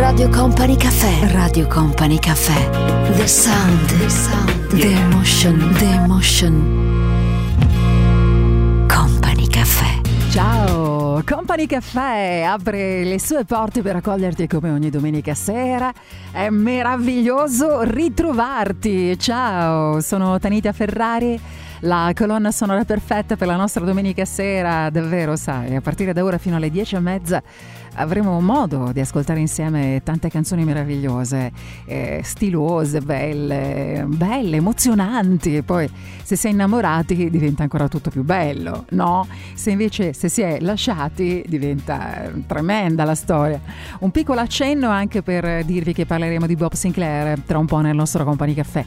Radio Company Caffè. Radio Company Caffè. The sound. The sound. The emotion. The emotion. Company Caffè. Ciao, Company Caffè apre le sue porte per accoglierti come ogni domenica sera. È meraviglioso ritrovarti. Ciao, sono Tanita Ferrari la colonna sonora perfetta per la nostra domenica sera, davvero sai, a partire da ora fino alle dieci e mezza avremo modo di ascoltare insieme tante canzoni meravigliose, eh, stilose, belle, belle, emozionanti e poi se si è innamorati diventa ancora tutto più bello, no? Se invece se si è lasciati diventa eh, tremenda la storia. Un piccolo accenno anche per dirvi che parleremo di Bob Sinclair tra un po' nel nostro Company Caffè.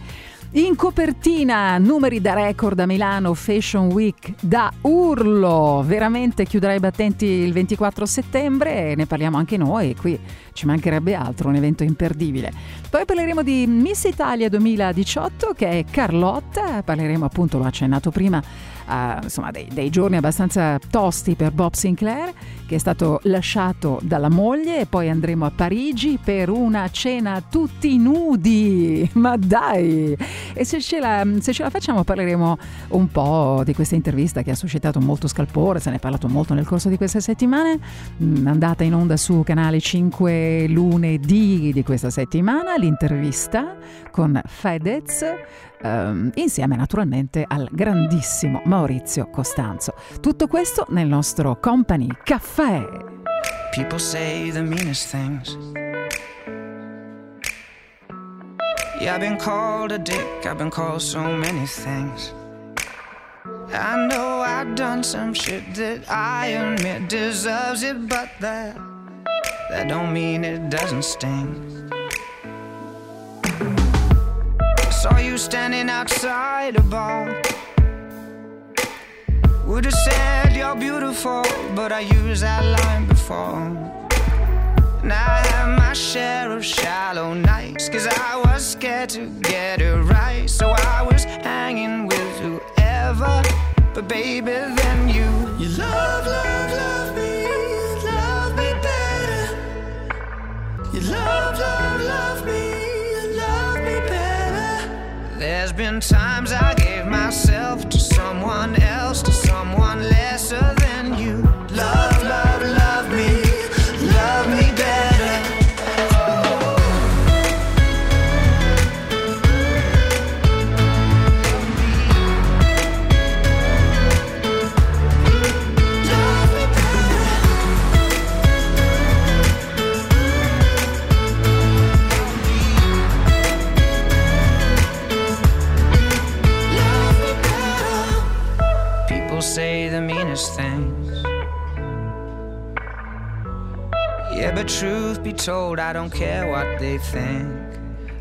In copertina, numeri da record a Milano, Fashion Week da urlo. Veramente chiuderà i battenti il 24 settembre e ne parliamo anche noi. Qui ci mancherebbe altro, un evento imperdibile. Poi parleremo di Miss Italia 2018 che è Carlotta. Parleremo appunto, l'ho accennato prima, uh, insomma, dei, dei, giorni abbastanza tosti per Bob Sinclair, che è stato lasciato dalla moglie, e poi andremo a Parigi per una cena tutti nudi. Ma dai! E se ce, la, se ce la facciamo parleremo un po' di questa intervista che ha suscitato molto scalpore, se ne è parlato molto nel corso di queste settimane, mm, andata in onda su canale 5 lunedì di questa settimana, l'intervista con Fedez ehm, insieme naturalmente al grandissimo Maurizio Costanzo. Tutto questo nel nostro Company Caffè. People say the meanest things. Yeah, I've been called a dick, I've been called so many things. I know I've done some shit that I admit deserves it, but that that don't mean it doesn't sting. Saw you standing outside a bar. Would have said you're beautiful, but I used that line before. And I had my share of shallow nights, cause I was scared to get it right. So I was hanging with whoever, but baby, then you. You love, love, love me, love me better. You love, love, love me. There's been times I gave myself to someone else, but truth be told, I don't care what they think.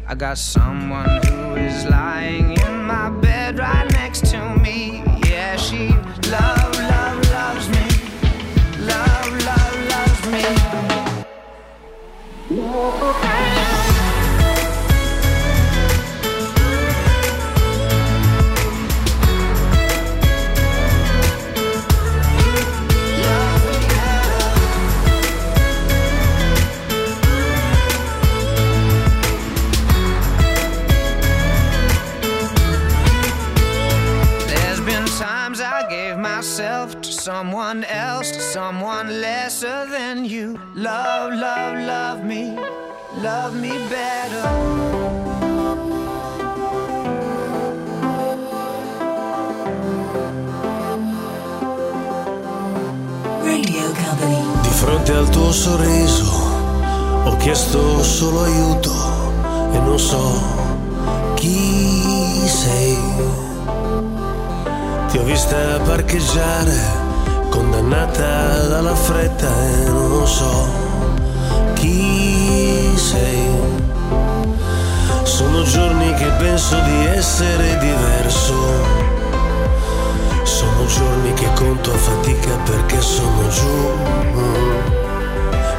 I got someone who is lying in my bed right next to me. Yeah, she love, love, loves me. Love, love, loves me. There's someone else, someone lesser than you. Love, love, love me, love me better. Radio Company. Di fronte al tuo sorriso ho chiesto solo aiuto e non so chi sei. Ti ho vista parcheggiare, condannata dalla fretta e non so chi sei. Sono giorni che penso di essere diverso. Sono giorni che conto a fatica perché sono giù.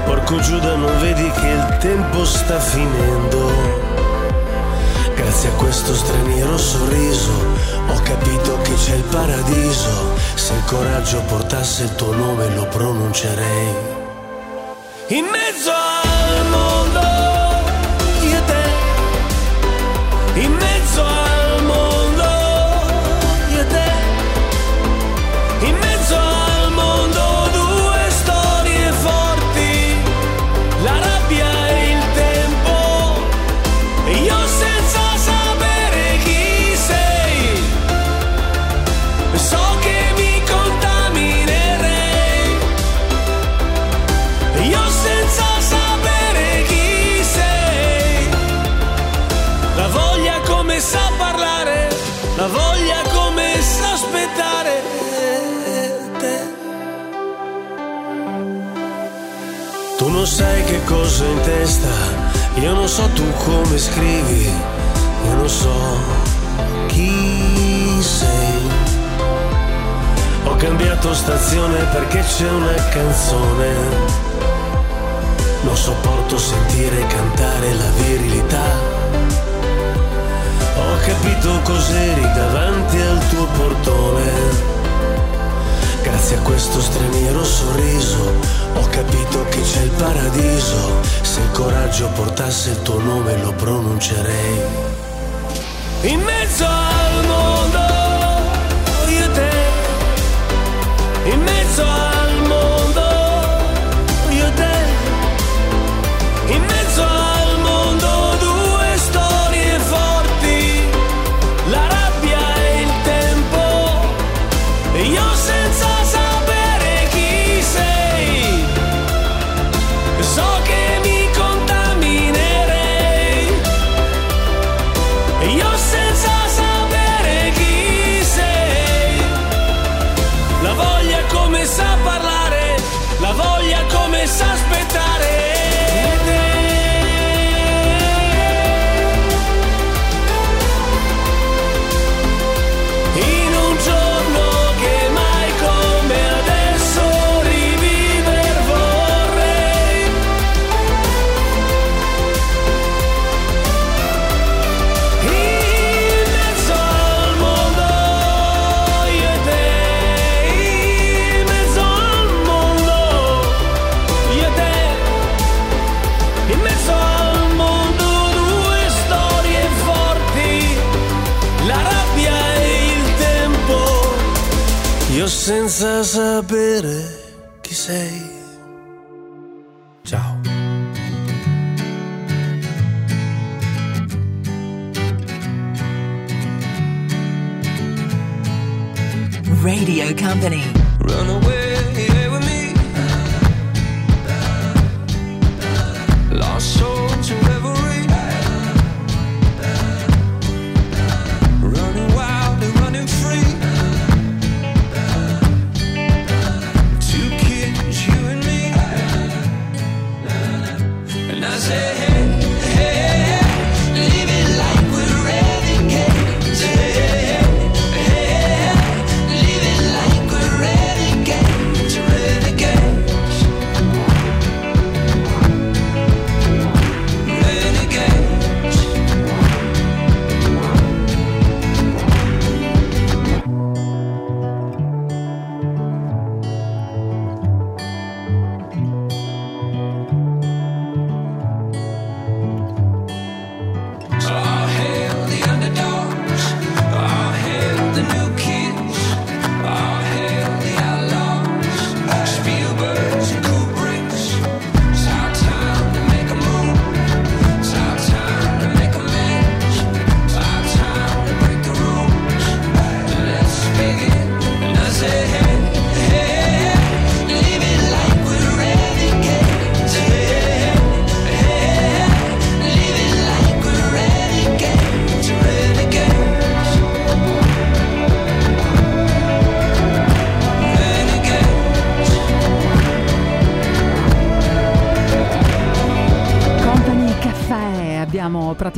Porco Giuda, non vedi che il tempo sta finendo. Grazie a questo straniero sorriso ho capito che c'è il paradiso. Se il coraggio portasse il tuo nome lo pronuncerei. In mezzo al cosa in testa, io non so tu come scrivi, io non so chi sei. Ho cambiato stazione perché c'è una canzone. Non sopporto sentire cantare la virilità. Ho capito cos'eri davanti al tuo portone Grazie a questo straniero sorriso ho capito che c'è il paradiso. Se il coraggio portasse il tuo nome lo pronuncerei. In mezzo al mondo, io e te. In mezzo Io senza sapere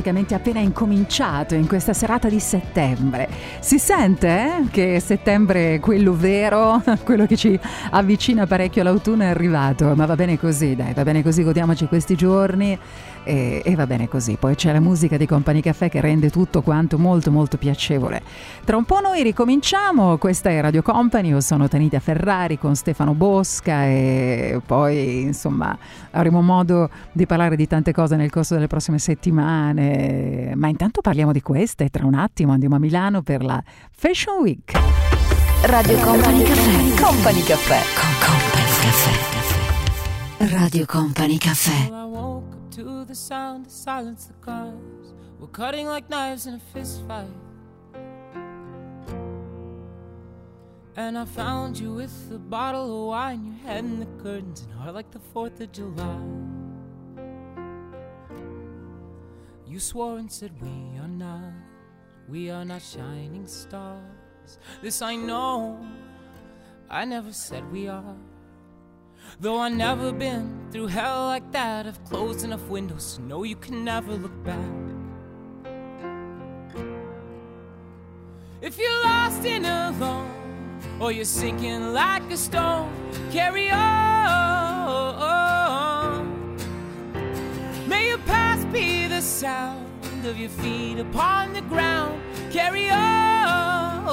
praticamente appena incominciato in questa serata di settembre. Si sente eh, che settembre, quello vero, quello che ci avvicina parecchio all'autunno è arrivato, ma va bene così, dai, va bene così, godiamoci questi giorni e, e va bene così. Poi c'è la musica di Company Caffè che rende tutto quanto molto molto piacevole. Tra un po' noi ricominciamo, questa è Radio Company, io sono Tanita Ferrari con Stefano Bosca e poi insomma avremo modo di parlare di tante cose nel corso delle prossime settimane, ma intanto parliamo di queste, tra un attimo andiamo a Milano per la Fashion Week. Radio Company Caffè. Company Caffè. Con Company Caffè. Radio Company Caffè. To the sound of silence. The cars We're cutting like knives in a fist fight. And I found you with a bottle of wine, your head in the curtains, and heart like the 4th of July. You swore and said, We are not, we are not shining stars. This I know, I never said we are. Though I've never been through hell like that, I've closed enough windows to know you can never look back. If you're lost and alone, or you're sinking like a stone, carry on. May your past be the sound of your feet upon the ground. Carry on,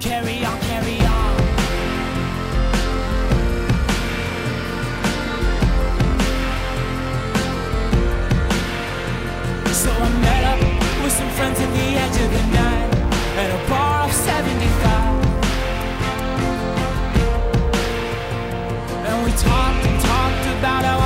carry on. So I met up with some friends at the edge of the night at a bar off 75. And we talked and talked about how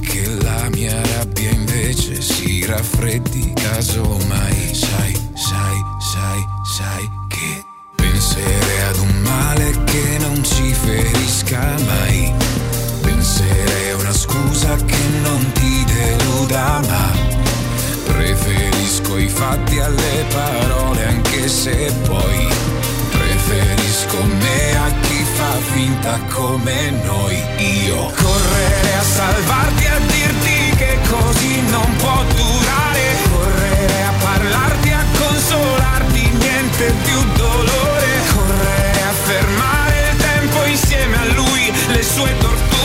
Che la mia rabbia invece si raffreddi casomai Sai, sai, sai, sai che penserei ad un male che non ci ferisca mai. Penserei a una scusa che non ti deluda ma Preferisco i fatti alle parole anche se poi Preferisco me a chi fa finta come noi Io. Correre a salvarti a dirti che così non può durare. Correre a parlarti a consolarti niente più dolore. Correre a fermare il tempo insieme a lui le sue torture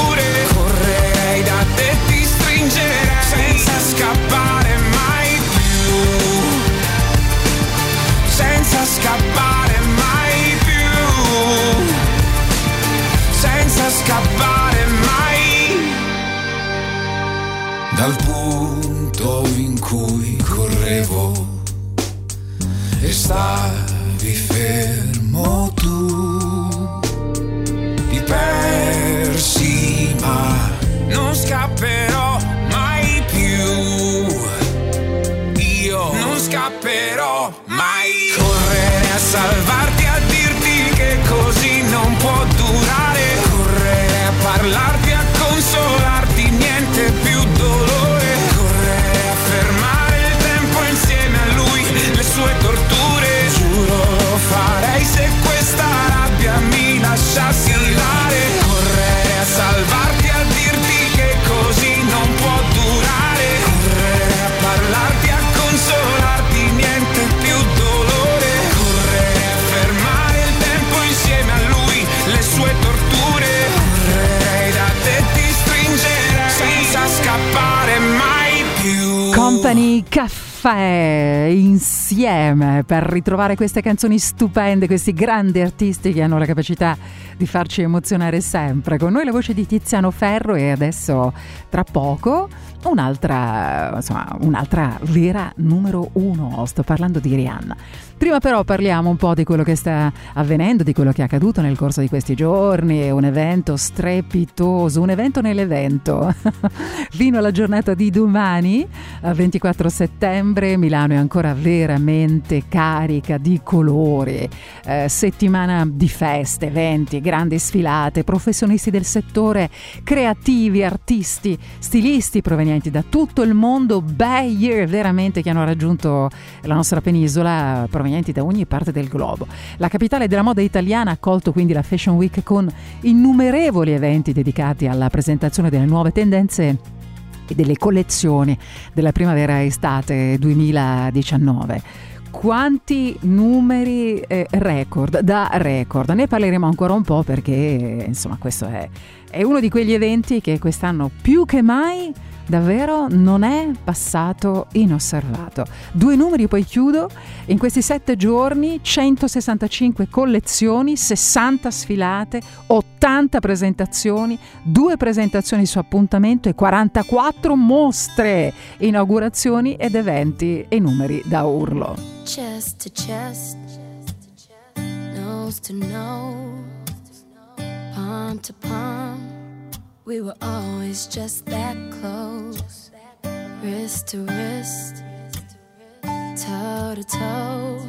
correvo e stavi fermo tu, ti persi ma non scapperò Company Caffè insieme per ritrovare queste canzoni stupende, questi grandi artisti che hanno la capacità di farci emozionare sempre. Con noi la voce di Tiziano Ferro e adesso tra poco un'altra, insomma, un'altra vera numero uno. Sto parlando di Rihanna. Prima però parliamo un po' di quello che sta avvenendo, di quello che è accaduto nel corso di questi giorni. Un evento strepitoso, un evento nell'evento. Fino alla giornata di domani, eh, 24 settembre, Milano è ancora veramente carica di colori. Eh, settimana di feste, eventi, grandi sfilate, professionisti del settore, creativi, artisti, stilisti provenienti da tutto il mondo, bei year veramente che hanno raggiunto la nostra penisola, provenienti da ogni parte del globo. La capitale della moda italiana ha accolto quindi la Fashion Week con innumerevoli eventi dedicati alla presentazione delle nuove tendenze e delle collezioni della primavera-estate 2019 quanti numeri eh, record da record? Ne parleremo ancora un po' perché insomma questo è, è uno di quegli eventi che quest'anno più che mai davvero non è passato inosservato. Due numeri poi chiudo, in questi sette giorni 165 collezioni, 60 sfilate, 80 presentazioni, due presentazioni su appuntamento e 44 mostre, inaugurazioni ed eventi e numeri da urlo. chest to chest, nose to nose, palm to palm. We were always just that close, wrist to wrist, toe to toe.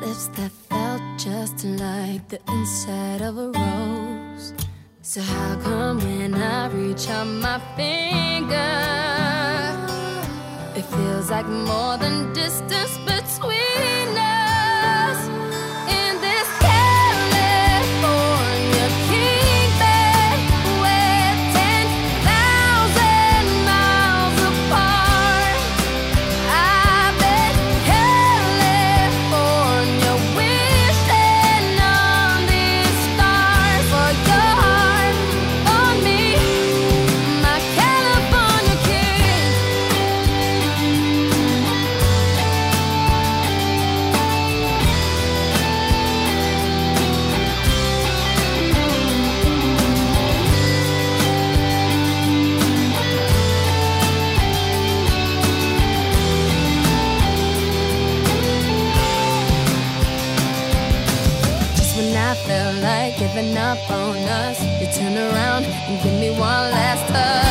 Lips that felt just like the inside of a rose. So how come when I reach out my finger? It feels like more than distance between giving up on us. You turn around and give me one last hug.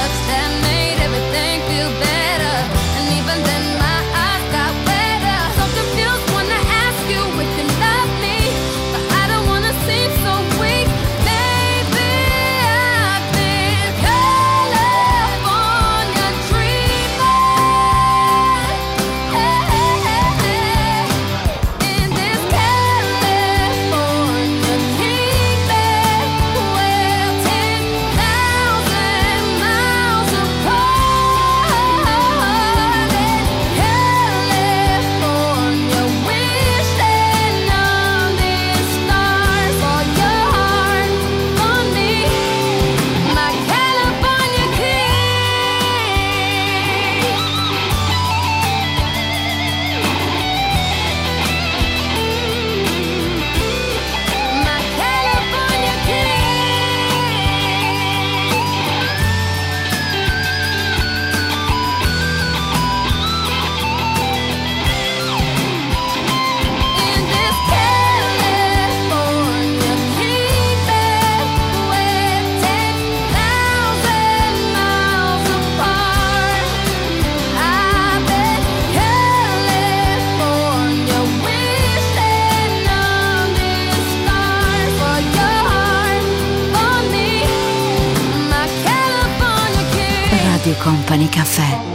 Company Caffè.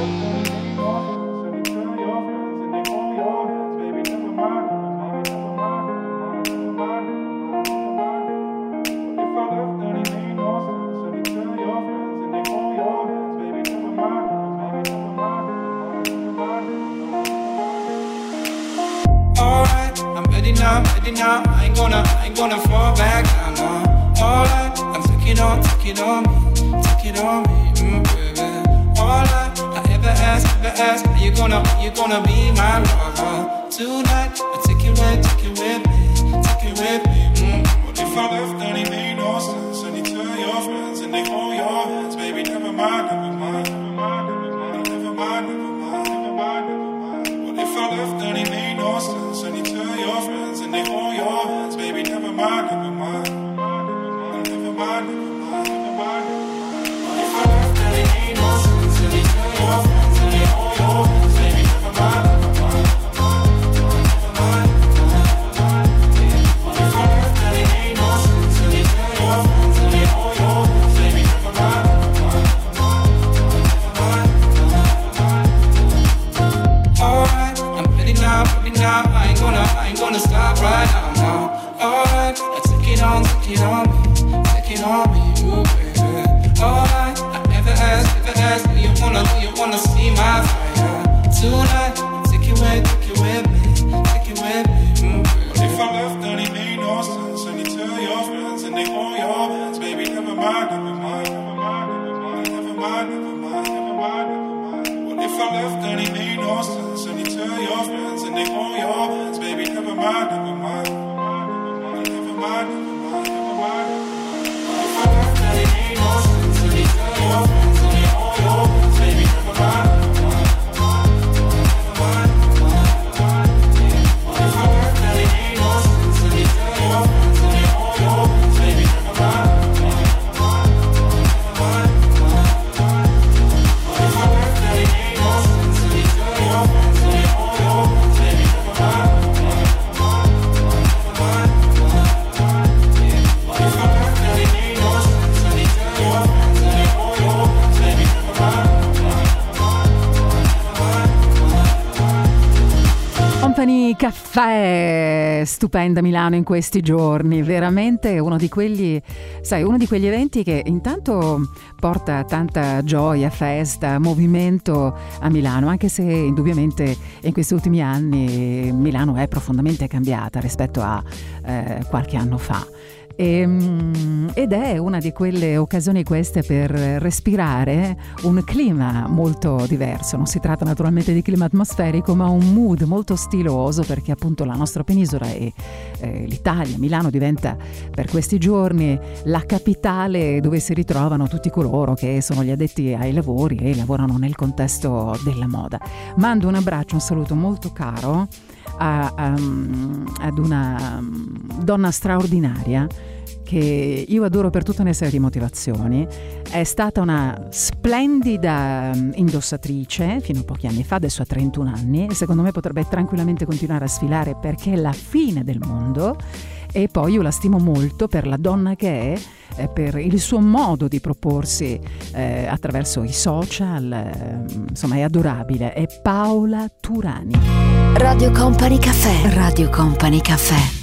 it all. Fè stupenda Milano in questi giorni, veramente uno di quegli, sai, uno di quegli eventi che intanto porta tanta gioia, festa, movimento a Milano, anche se indubbiamente in questi ultimi anni Milano è profondamente cambiata rispetto a eh, qualche anno fa. E, ed è una di quelle occasioni queste per respirare un clima molto diverso. Non si tratta naturalmente di clima atmosferico, ma un mood molto stiloso perché appunto la nostra penisola e eh, l'Italia, Milano diventa per questi giorni la capitale dove si ritrovano tutti coloro che sono gli addetti ai lavori e lavorano nel contesto della moda. Mando un abbraccio, un saluto molto caro a- a- ad una mm, donna straordinaria che io adoro per tutta una serie di motivazioni. È stata una splendida mm, indossatrice fino a pochi anni fa, adesso ha 31 anni e secondo me potrebbe tranquillamente continuare a sfilare perché è la fine del mondo e poi io la stimo molto per la donna che è, eh, per il suo modo di proporsi eh, attraverso i social, eh, insomma è adorabile, è Paola Turani. Radio Company Caffè. Radio Company Caffè.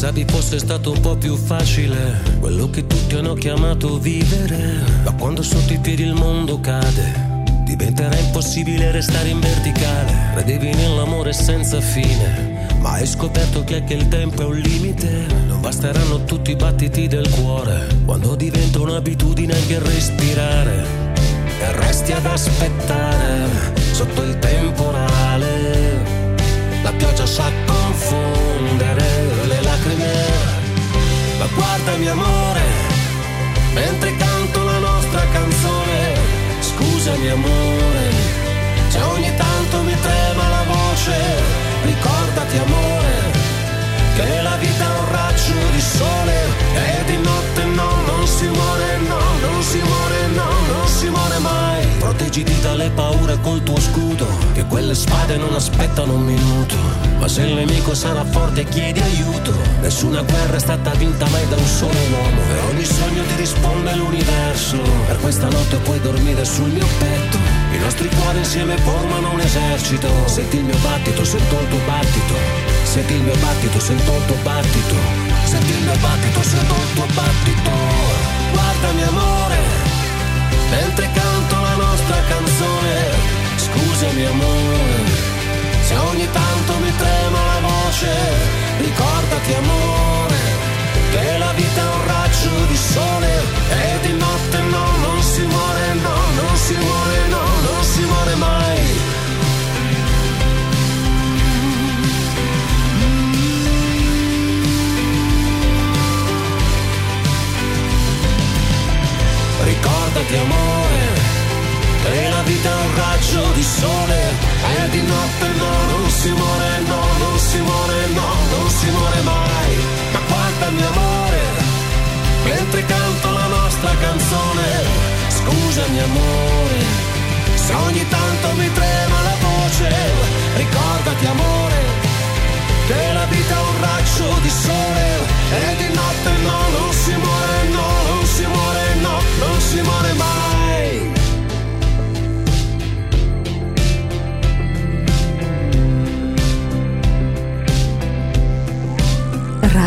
Pensavi fosse stato un po' più facile quello che tutti hanno chiamato vivere. Ma quando sotto i piedi il mondo cade, diventerà impossibile restare in verticale. Credevi nell'amore senza fine, ma hai scoperto che anche il tempo è un limite. Non basteranno tutti i battiti del cuore quando diventa un'abitudine anche respirare. E resti ad aspettare sotto il temporale. La pioggia sa confondere guardami amore, mentre canto la nostra canzone. Scusami amore, se ogni tanto mi trema la voce. Ricordati amore, che la vita è un raggio di sole. E di notte no, non si muore, Proteggiti dalle paure col tuo scudo, che quelle spade non aspettano un minuto. Ma se il nemico sarà forte chiedi aiuto. Nessuna guerra è stata vinta mai da un solo uomo. Per ogni sogno ti risponde l'universo. Per questa notte puoi dormire sul mio petto. I nostri cuori insieme formano un esercito. Senti il mio battito, sento il tuo battito. Senti il mio battito, sento il tuo battito. Senti il mio battito, sento il tuo battito. Guardami amore, mentre amore, se ogni tanto mi trema la voce, ricordati amore, che la vita è un raggio di sole e di notte no, non si muore, no, non si muore, no, non si muore mai. Ricordati amore, è un raggio di sole e di notte no, non si muore, no, non si muore, no, non si muore mai. Ma guardami amore, mentre canto la nostra canzone, scusami amore, se ogni tanto mi trema la voce, ricordati amore, che la vita è un raggio di sole e di notte no, non si muore, no, non si muore, no, non si muore mai.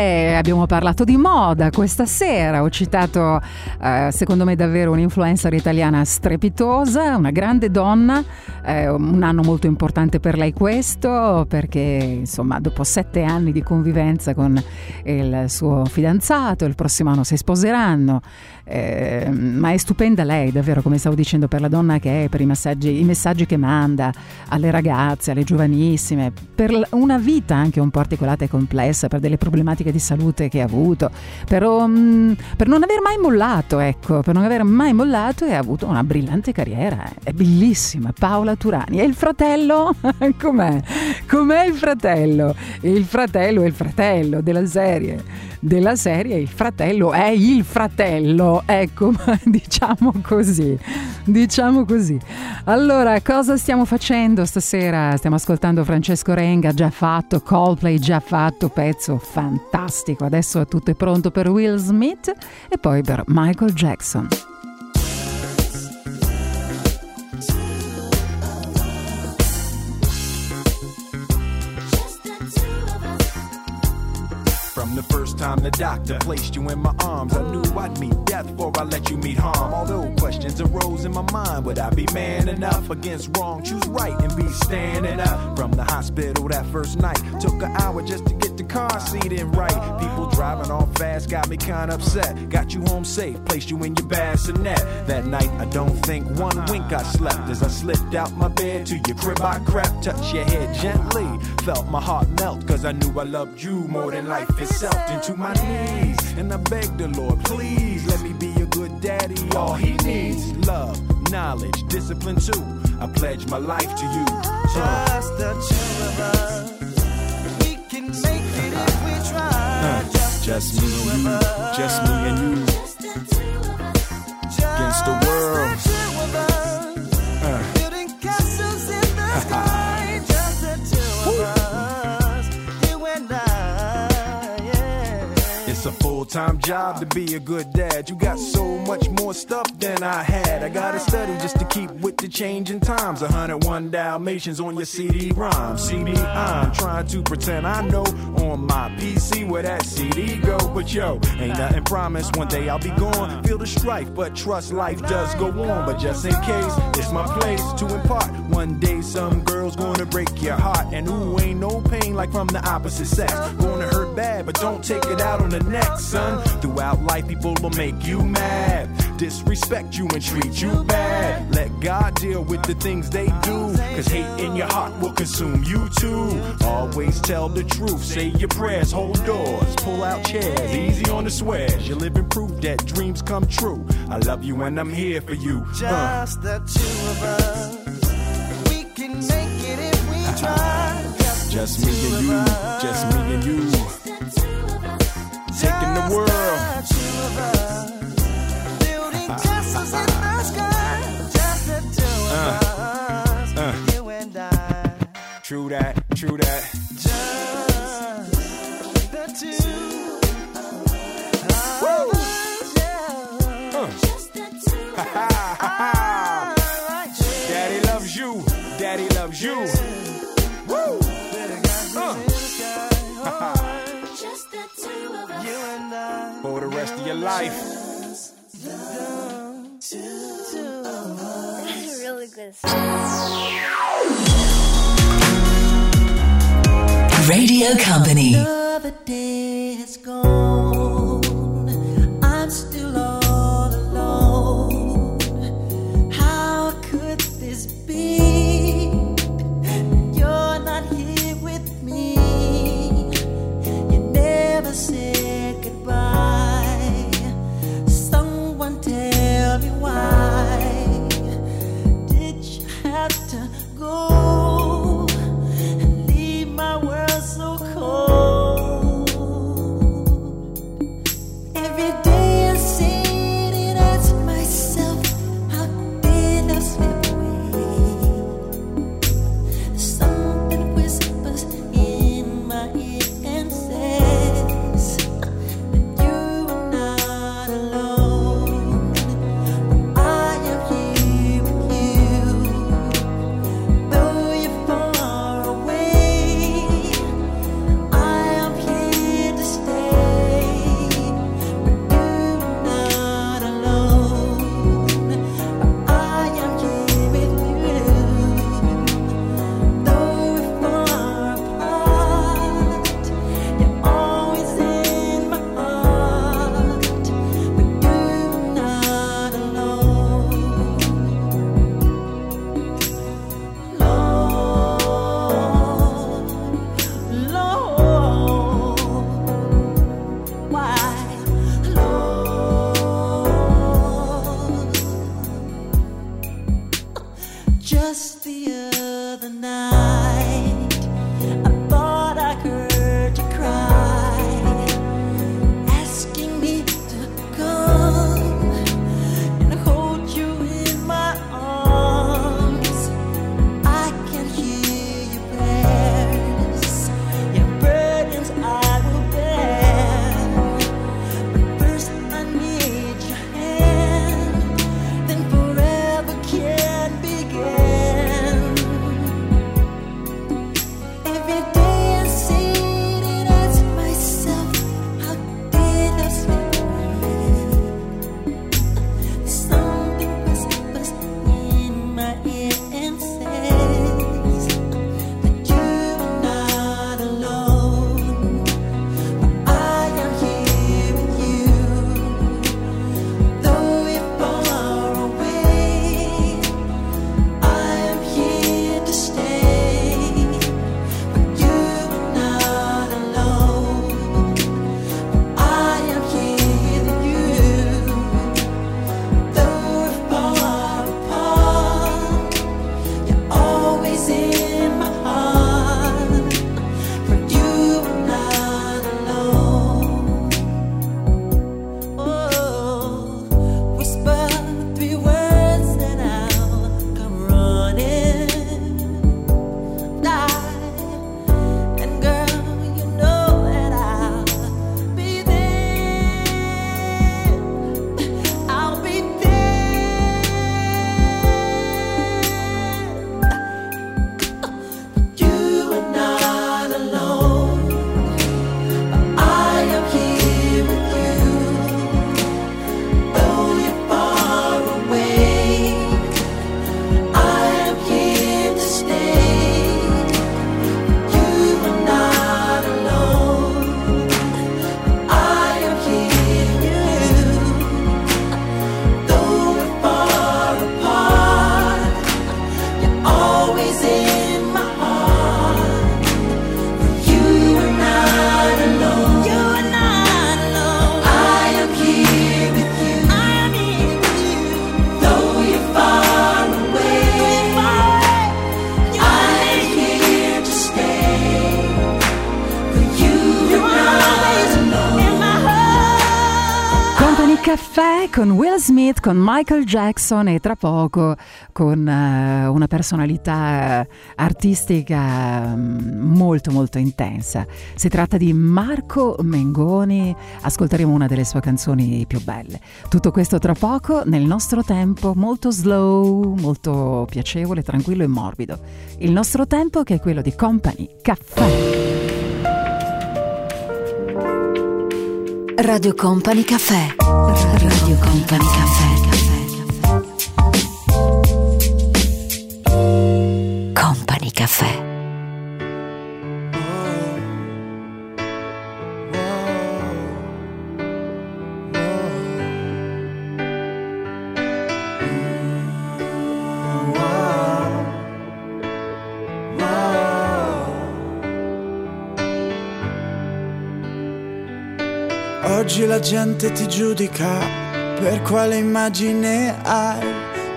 Caffè, abbiamo parlato di moda questa sera, ho citato eh, secondo me davvero un'influencer italiana strepitosa, una grande donna, eh, un anno molto importante per lei questo perché insomma dopo sette anni di convivenza con il suo fidanzato, il prossimo anno si sposeranno, eh, ma è stupenda lei davvero come stavo dicendo per la donna che è, per i messaggi, i messaggi che manda alle ragazze, alle giovanissime, per una vita anche un po' articolata e complessa, per delle problematiche di salute che ha avuto, per, um, per non aver mai mollato, ecco, per non aver mai mollato e ha avuto una brillante carriera, è bellissima, Paola Turani. E il fratello? Com'è? Com'è il fratello? Il fratello è il fratello della serie della serie il fratello è il fratello ecco diciamo così diciamo così allora cosa stiamo facendo stasera stiamo ascoltando Francesco Renga già fatto Coldplay già fatto pezzo fantastico adesso tutto è pronto per Will Smith e poi per Michael Jackson the first time the doctor placed you in my arms, I knew I'd meet death before I let you meet harm. Although questions arose in my mind, would I be man enough against wrong? Choose right and be standing up. From the hospital that first night, took an hour just to get the car seat in right. People driving off fast got me kinda upset. Got you home safe, placed you in your bassinet. That night, I don't think one wink I slept as I slipped out my bed to your crib. I crept, touched your head gently, felt my heart melt, cause I knew I loved you more than life itself. Into my knees, and I beg the Lord, please let me be a good daddy. All he needs, love, knowledge, discipline too. I pledge my life to you. Just the two of us. We can make it if we try. Uh, just me and you, just me and you against the world. Time job to be a good dad. You got so much more stuff than I had. I gotta study just to keep with the changing times. 101 Dalmatians on your CD ROM. Me, I'm trying to pretend I know on my PC where that CD go. But yo, ain't nothing promised. One day I'll be gone. Feel the strife, but trust life does go on. But just in case, it's my place to impart. One day some girl's gonna break your heart. And ooh, ain't no pain like from the opposite sex. Gonna hurt bad, but don't take it out on the next, son. Throughout life, people will make you mad, disrespect you and treat you bad. Let God deal with the things they do, cause hate in your heart will consume you too. Always tell the truth, say your prayers, hold doors, pull out chairs, easy on the swears. You're living proof that dreams come true. I love you and I'm here for you. Uh. Just the two of us. We can make it if we try. Just me and you, just me and you. Taking the world. Just the two of us. Building castles in the sky. Just the two of us. uh. You and I. True that, true that. Just the two of us. Yeah. Uh. Daddy loves you, daddy loves you. For the rest of your life. really good. Radio Company. Con Michael Jackson e tra poco con eh, una personalità eh, artistica mm, molto molto intensa. Si tratta di Marco Mengoni, ascolteremo una delle sue canzoni più belle. Tutto questo tra poco nel nostro tempo molto slow, molto piacevole, tranquillo e morbido. Il nostro tempo che è quello di Company Caffè. Radio Company Caffè. Radio Company Caffè. Caffè. Oggi la gente ti giudica per quale immagine hai,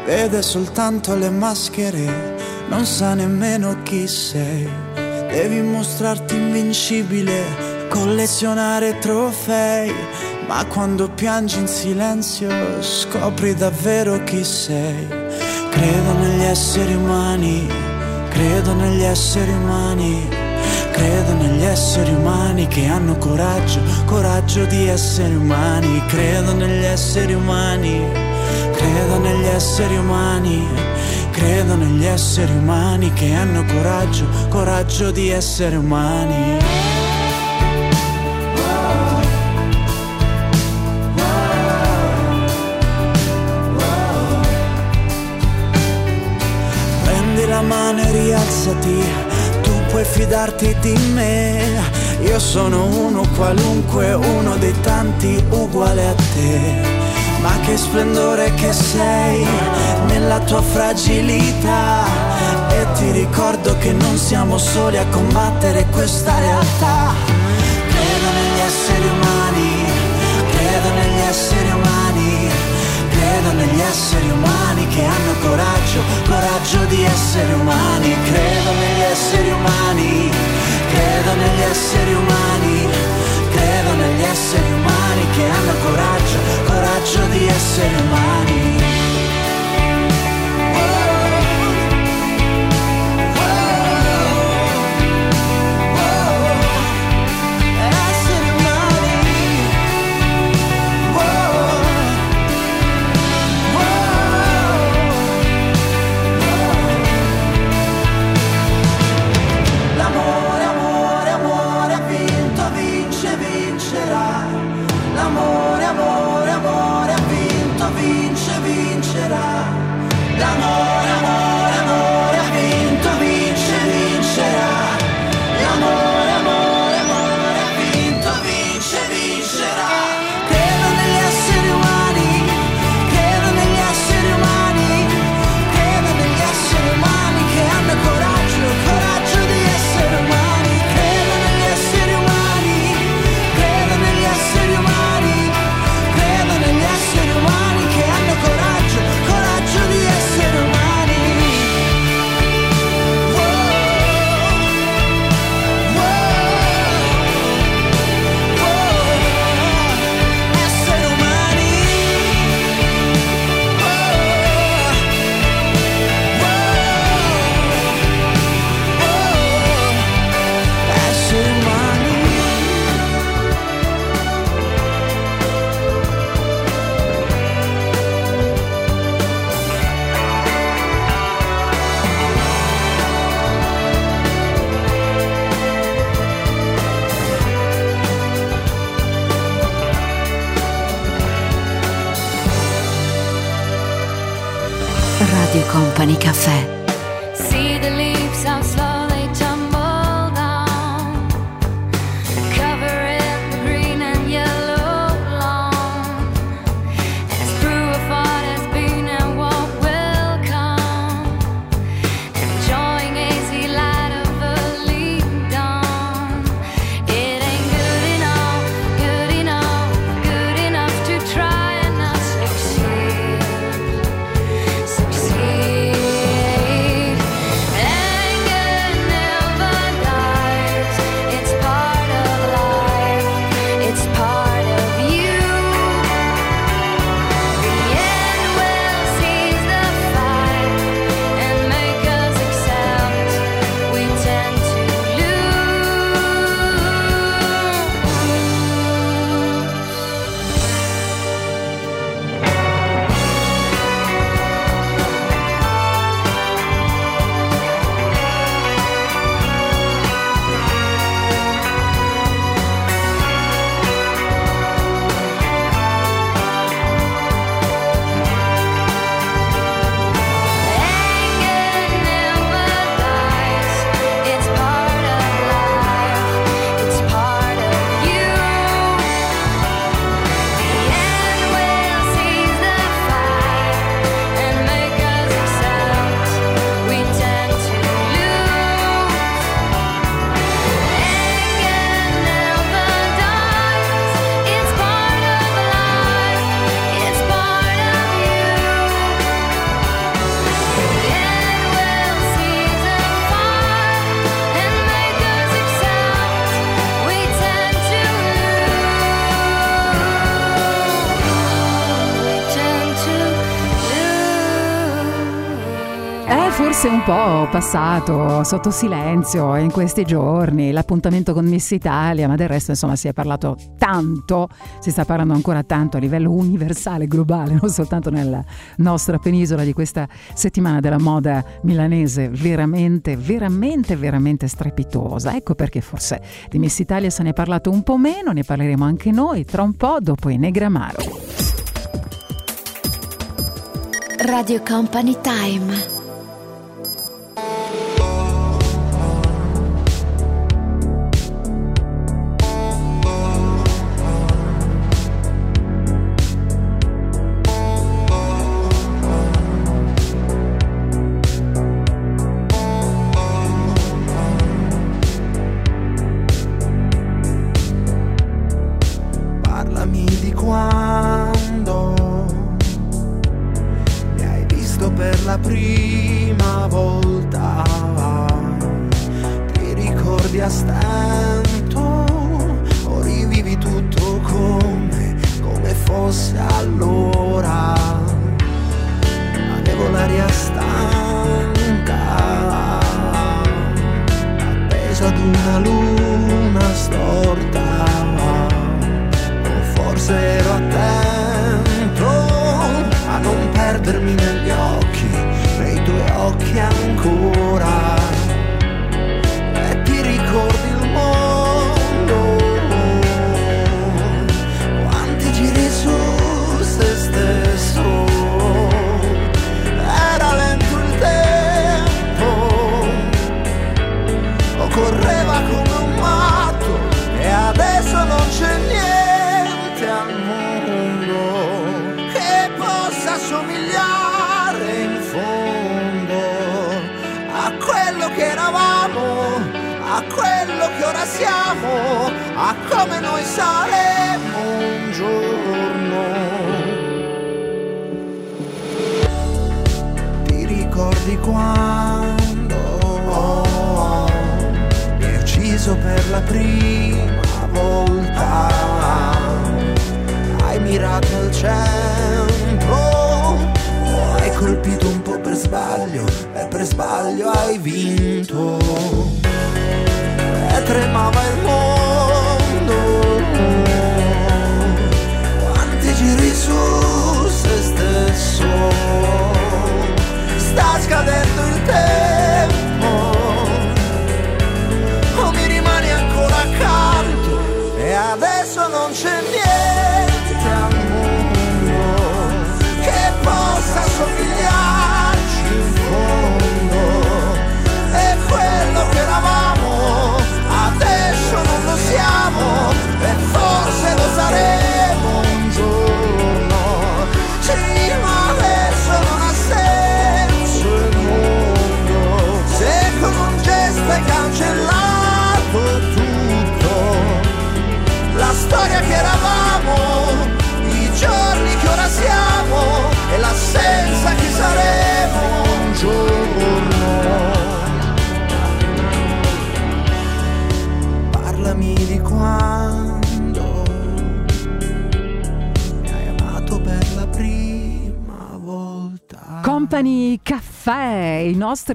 vede soltanto le maschere, non sa nemmeno chi sei. Devi mostrarti invincibile, collezionare trofei, ma quando piangi in silenzio scopri davvero chi sei. Credo negli esseri umani, credo negli esseri umani. Credo negli esseri umani che hanno coraggio, coraggio di essere umani. Credo negli esseri umani, credo negli esseri umani. Credo negli esseri umani che hanno coraggio, coraggio di essere umani. Prendi la mano e rialzati, tu puoi fidarti di me. Io sono uno qualunque, uno dei tanti uguale a te. Ma che splendore che sei nella tua fragilità. E ti ricordo che non siamo soli a combattere questa realtà. Credo negli esseri umani, credo negli esseri umani, credo negli esseri umani che hanno coraggio, coraggio di essere umani, credo negli esseri umani, credo negli esseri umani, credo negli esseri umani che hanno coraggio, coraggio di essere umani. Po' passato sotto silenzio in questi giorni l'appuntamento con Miss Italia, ma del resto insomma si è parlato tanto, si sta parlando ancora tanto a livello universale, globale, non soltanto nella nostra penisola di questa settimana della moda milanese veramente, veramente, veramente strepitosa. Ecco perché forse di Miss Italia se ne è parlato un po' meno, ne parleremo anche noi tra un po' dopo i Negramaro. Radio Company Time.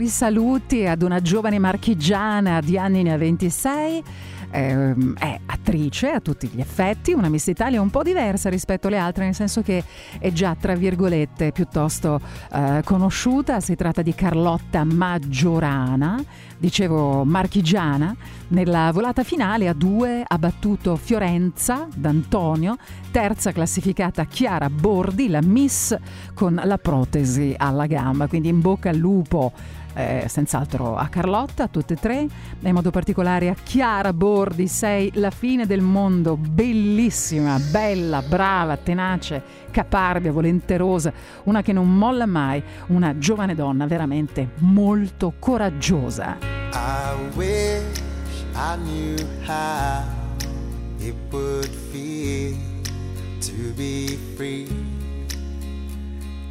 Saluti ad una giovane marchigiana di anni ne ha 26. ehm, è attrice a tutti gli effetti, una Miss Italia un po' diversa rispetto alle altre, nel senso che è già tra virgolette piuttosto eh, conosciuta. Si tratta di Carlotta Maggiorana, dicevo marchigiana. Nella volata finale a due ha battuto Fiorenza d'Antonio, terza classificata Chiara Bordi, la Miss con la protesi alla gamba. Quindi in bocca al lupo eh, senz'altro a Carlotta, a tutte e tre, in modo particolare a Chiara Bordi, sei la fine del mondo, bellissima, bella, brava, tenace, caparbia, volenterosa, una che non molla mai, una giovane donna veramente molto coraggiosa. I wish I knew how it would feel to be free.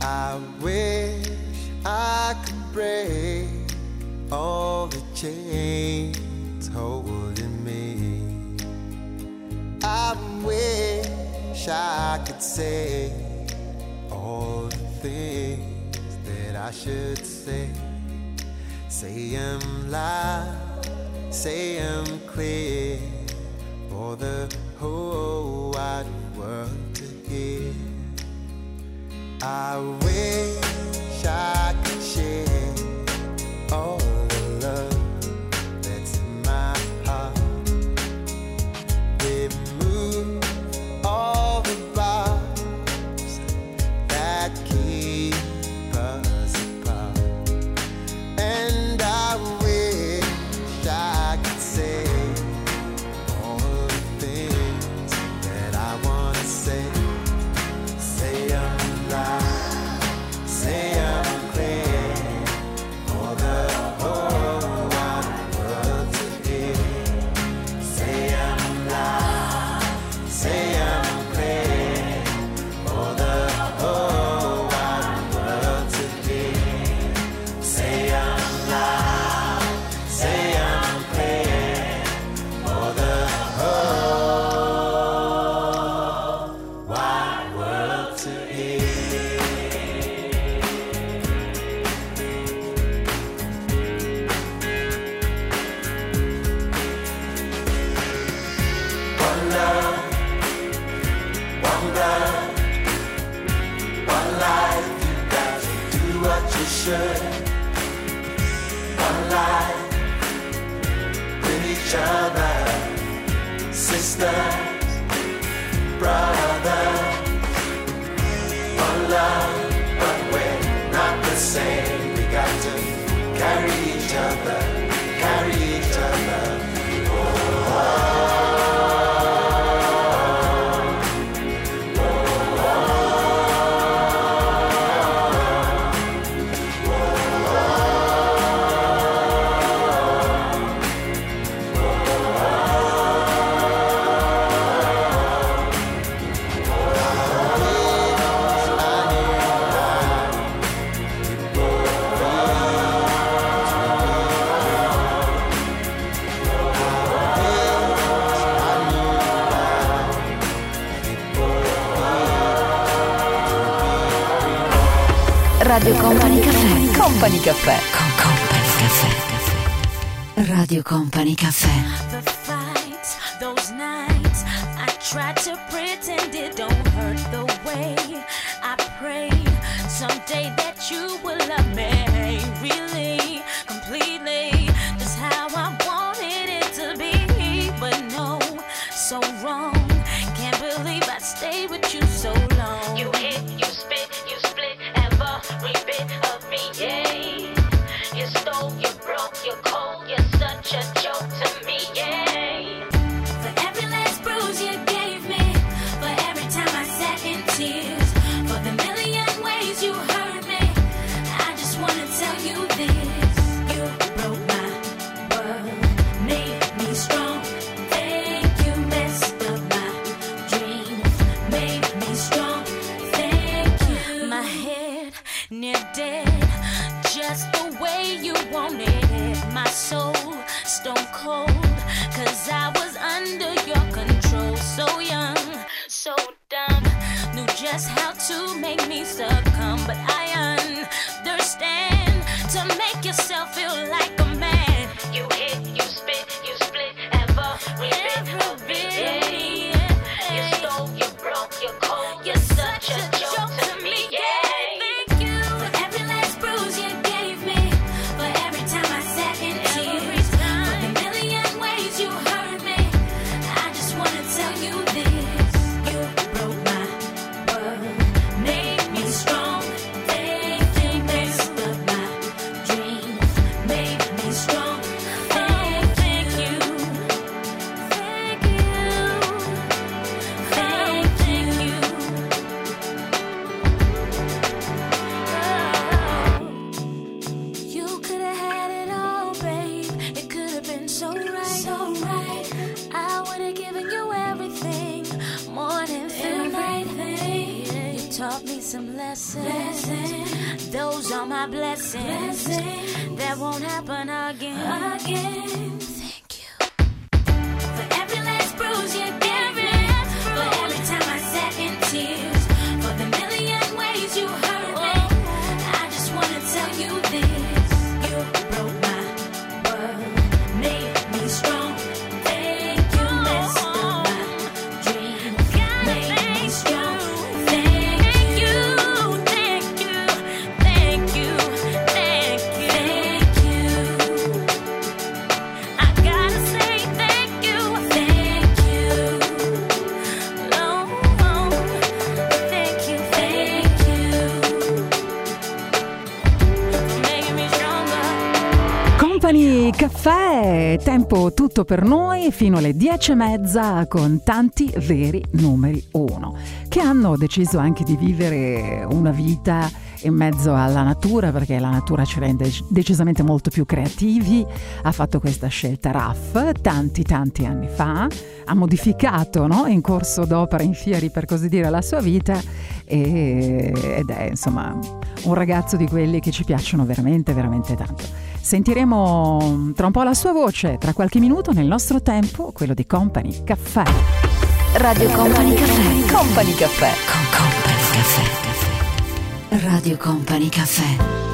I wish I could break all the chains holding me. I wish I could say all the things that I should say. Say I'm loud, say I'm clear for the whole wide world to hear. I wish. I could share. Oh. Caffè. Con Company Caffè. Radio Company Caffè. Tutto per noi fino alle 10 e mezza con tanti veri numeri uno che hanno deciso anche di vivere una vita in mezzo alla natura perché la natura ci rende decisamente molto più creativi. Ha fatto questa scelta Raff tanti tanti anni fa, ha modificato no? in corso d'opera in fieri per così dire la sua vita e- ed è insomma un ragazzo di quelli che ci piacciono veramente veramente tanto. Sentiremo tra un po' la sua voce, tra qualche minuto nel nostro tempo, quello di Company Caffè. Radio Company Caffè. Company Caffè. Con Company Caffè. Radio Company Caffè.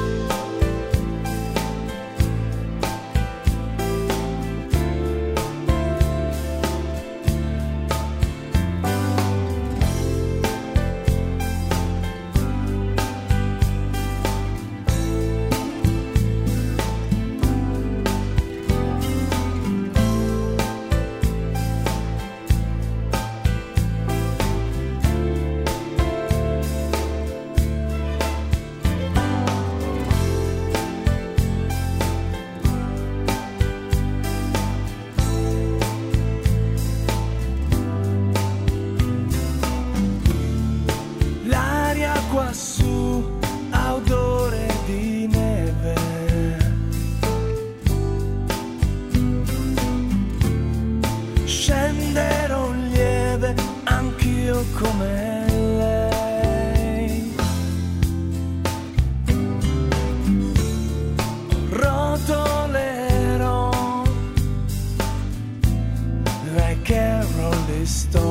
Stone.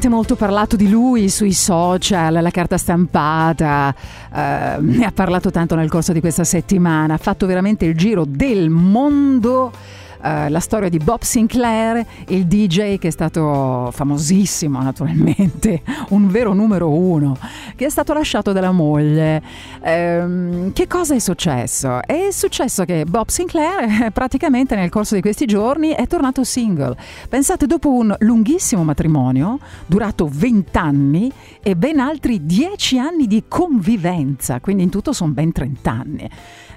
È veramente molto parlato di lui sui social, la carta stampata, eh, ne ha parlato tanto nel corso di questa settimana, ha fatto veramente il giro del mondo eh, la storia di Bob Sinclair, il DJ che è stato famosissimo naturalmente, un vero numero uno, che è stato lasciato dalla moglie. Ehm, che cosa è successo? È successo che Bob Sinclair praticamente nel corso di questi giorni è tornato single. Pensate, dopo un lunghissimo matrimonio, durato 20 anni e ben altri 10 anni di convivenza, quindi in tutto sono ben 30 anni.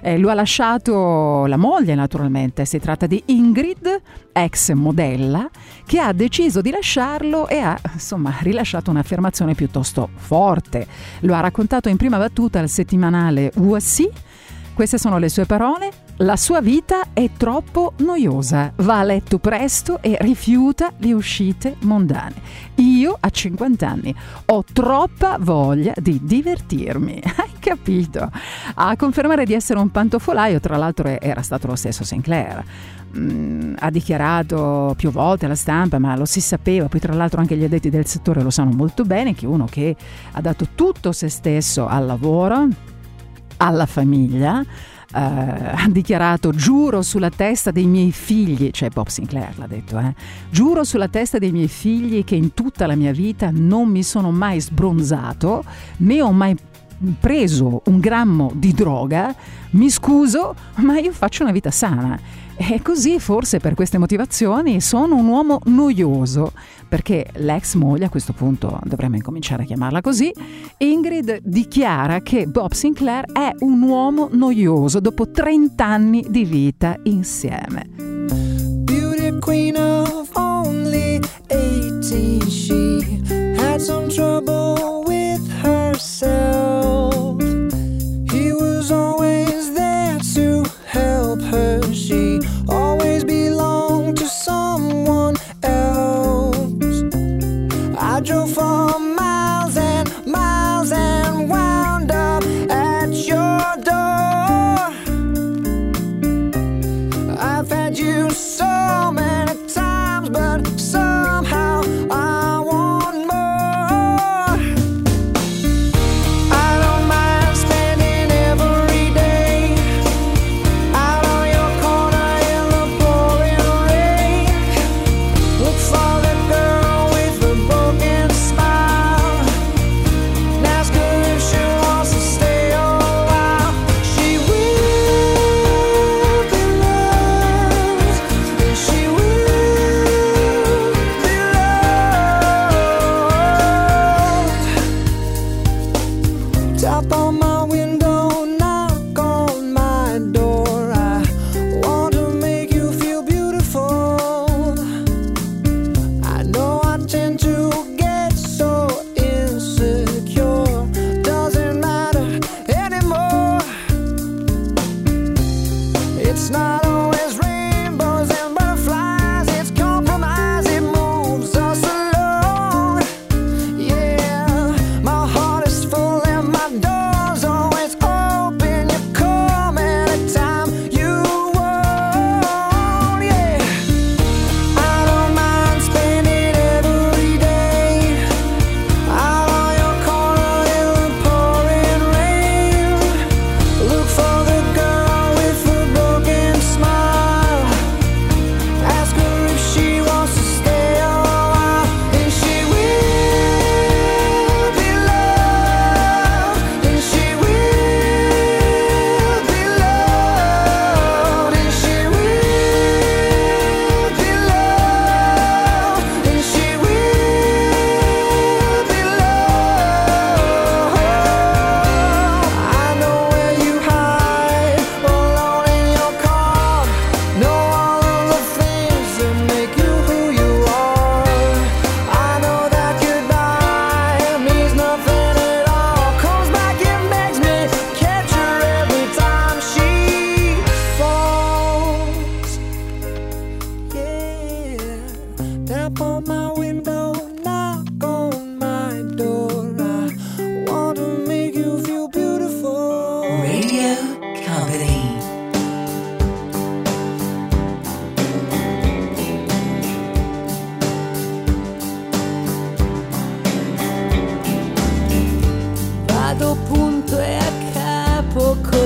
Eh, lo ha lasciato la moglie naturalmente, si tratta di Ingrid, ex modella, che ha deciso di lasciarlo e ha insomma rilasciato un'affermazione piuttosto forte. Lo ha raccontato in prima battuta al settimanale USC. Queste sono le sue parole. La sua vita è troppo noiosa, va a letto presto e rifiuta le uscite mondane. Io a 50 anni ho troppa voglia di divertirmi. Hai capito? A confermare di essere un pantofolaio, tra l'altro era stato lo stesso Sinclair. Mm, ha dichiarato più volte alla stampa, ma lo si sapeva, poi tra l'altro anche gli addetti del settore lo sanno molto bene, che uno che ha dato tutto se stesso al lavoro, alla famiglia, eh, ha dichiarato giuro sulla testa dei miei figli, cioè Bob Sinclair l'ha detto, eh, giuro sulla testa dei miei figli che in tutta la mia vita non mi sono mai sbronzato, né ho mai preso un grammo di droga, mi scuso, ma io faccio una vita sana. E così forse per queste motivazioni sono un uomo noioso, perché l'ex moglie, a questo punto dovremmo incominciare a chiamarla così, Ingrid dichiara che Bob Sinclair è un uomo noioso dopo 30 anni di vita insieme. Beauty queen of only 18, she had some trouble with herself. Help her. She always belonged to someone else. I drove for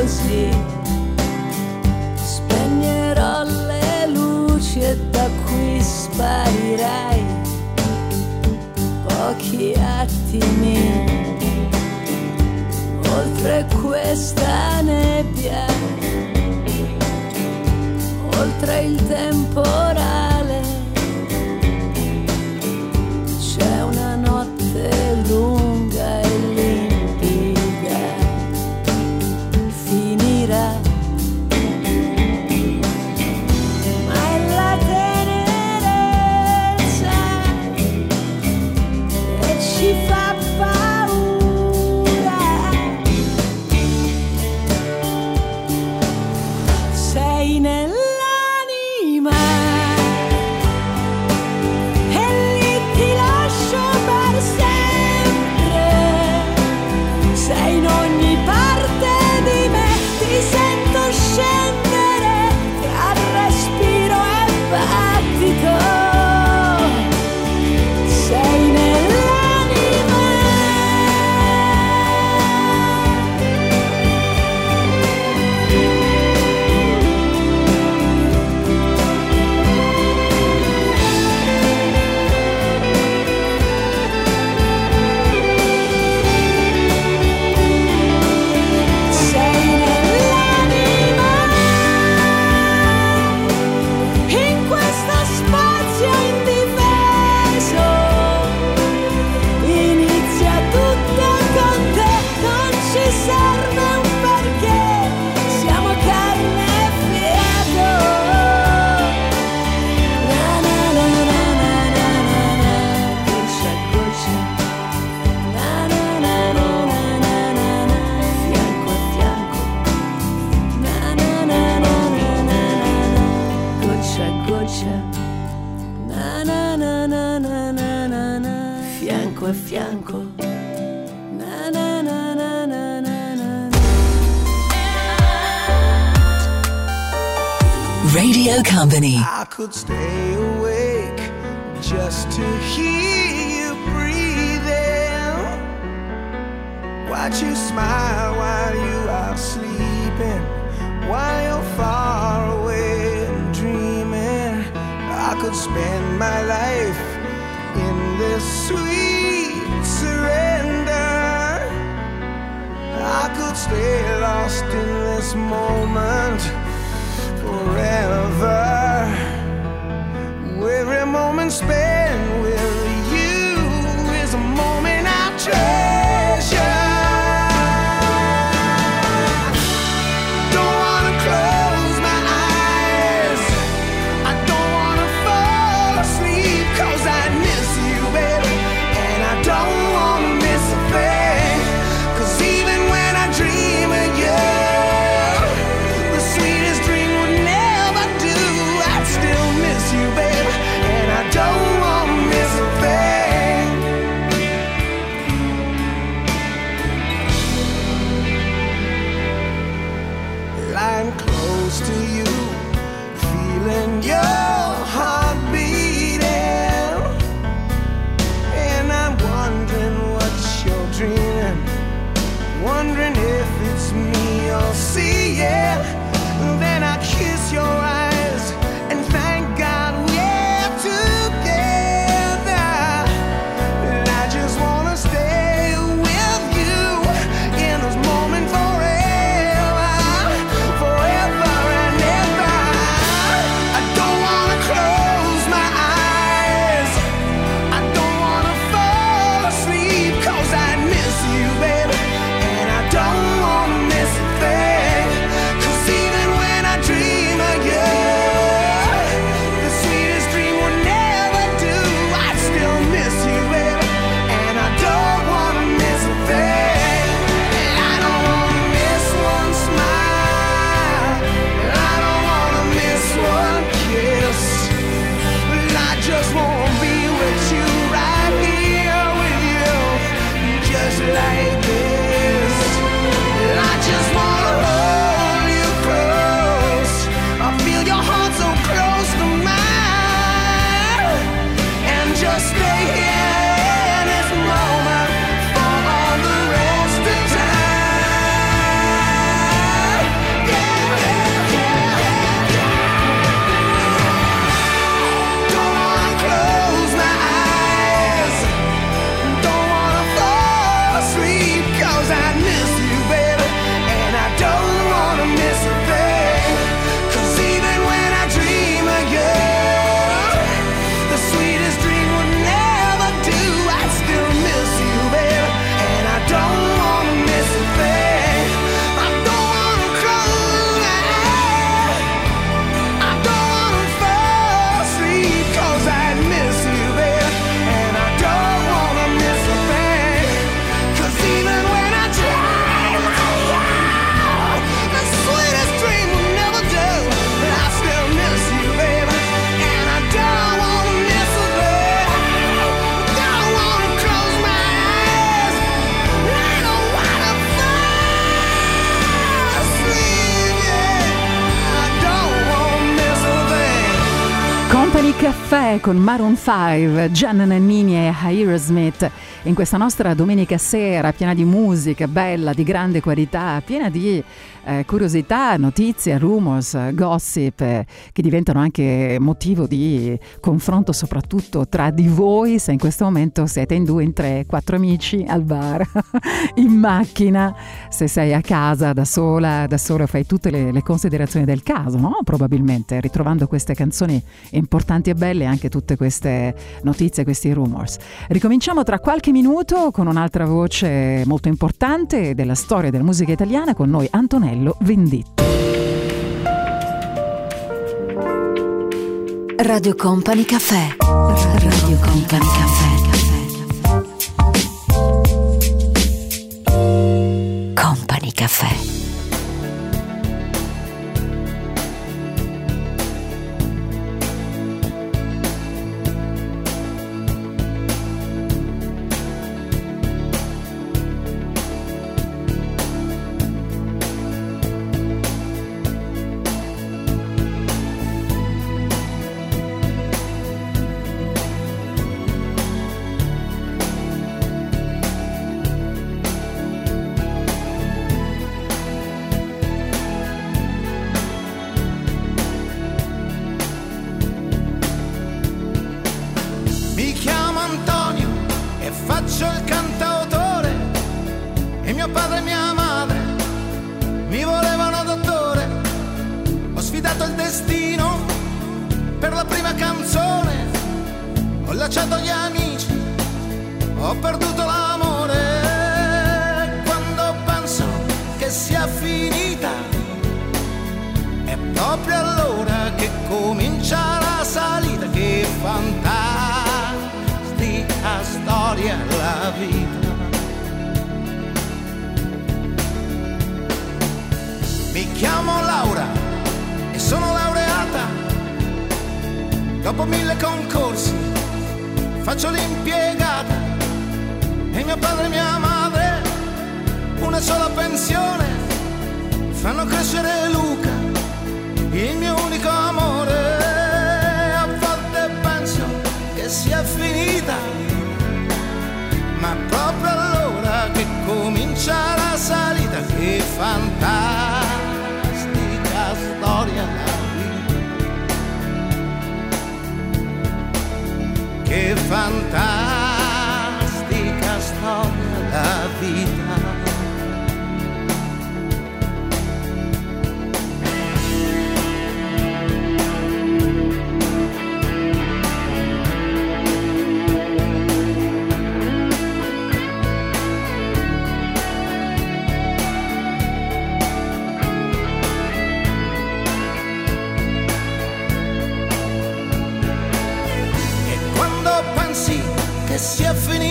pensi spegnerò le luci e da qui sparirai pochi attimi. Oltre questa nebbia oltre il tempo bianco. Radio Company. I could stay awake just to hear you breathing. Watch you smile while you are sleeping, while you're far away and dreaming. I could spend my life could stay lost in this moment forever. Con Maroon 5, Gian Nannini e Aerosmith in questa nostra domenica sera piena di musica bella, di grande qualità, piena di eh, curiosità, notizie, rumors, gossip eh, che diventano anche motivo di confronto soprattutto tra di voi se in questo momento siete in due, in tre, quattro amici al bar, in macchina, se sei a casa da sola, da solo fai tutte le, le considerazioni del caso, no? Probabilmente ritrovando queste canzoni importanti e belle anche tutte queste notizie, questi rumors. Ricominciamo tra qualche minuto con un'altra voce molto importante della storia della musica italiana con noi Antonello Venditti. Radio Company Caffè. Radio Company Caffè. Company Caffè. Ho perduto l'amore. Quando penso che sia finita, è proprio allora che comincia la salita, che fantastica storia la vita. Mi chiamo Laura e sono laureata. Dopo mille concorsi faccio l'impiegata e mio padre e mia madre una sola pensione fanno crescere Luca, il mio unico amore. A volte penso che sia finita, ma proprio allora che comincia la salita, che fantastica storia la vita. Che fantastica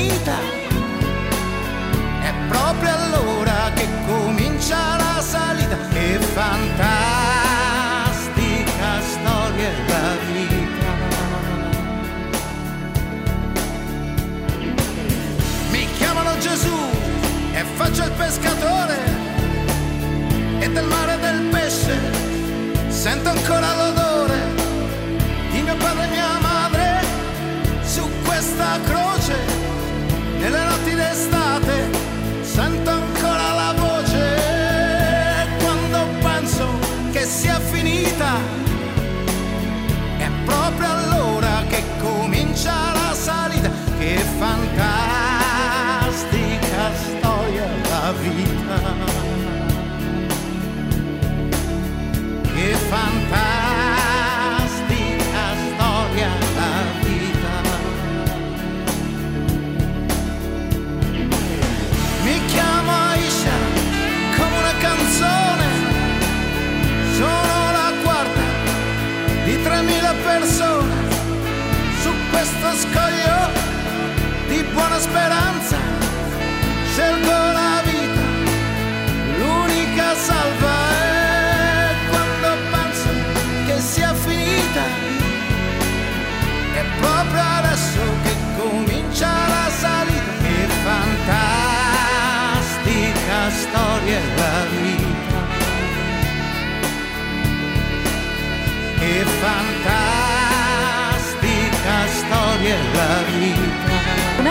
finita, è proprio allora che comincia la salita. Che fantastica storia è la vita. Mi chiamano Gesù e faccio il pescatore e del mare e del pesce sento ancora l'odore di mio padre e mia madre su questa croce nelle notti d'estate sento ancora la voce. Quando penso che sia finita è proprio allora che comincia la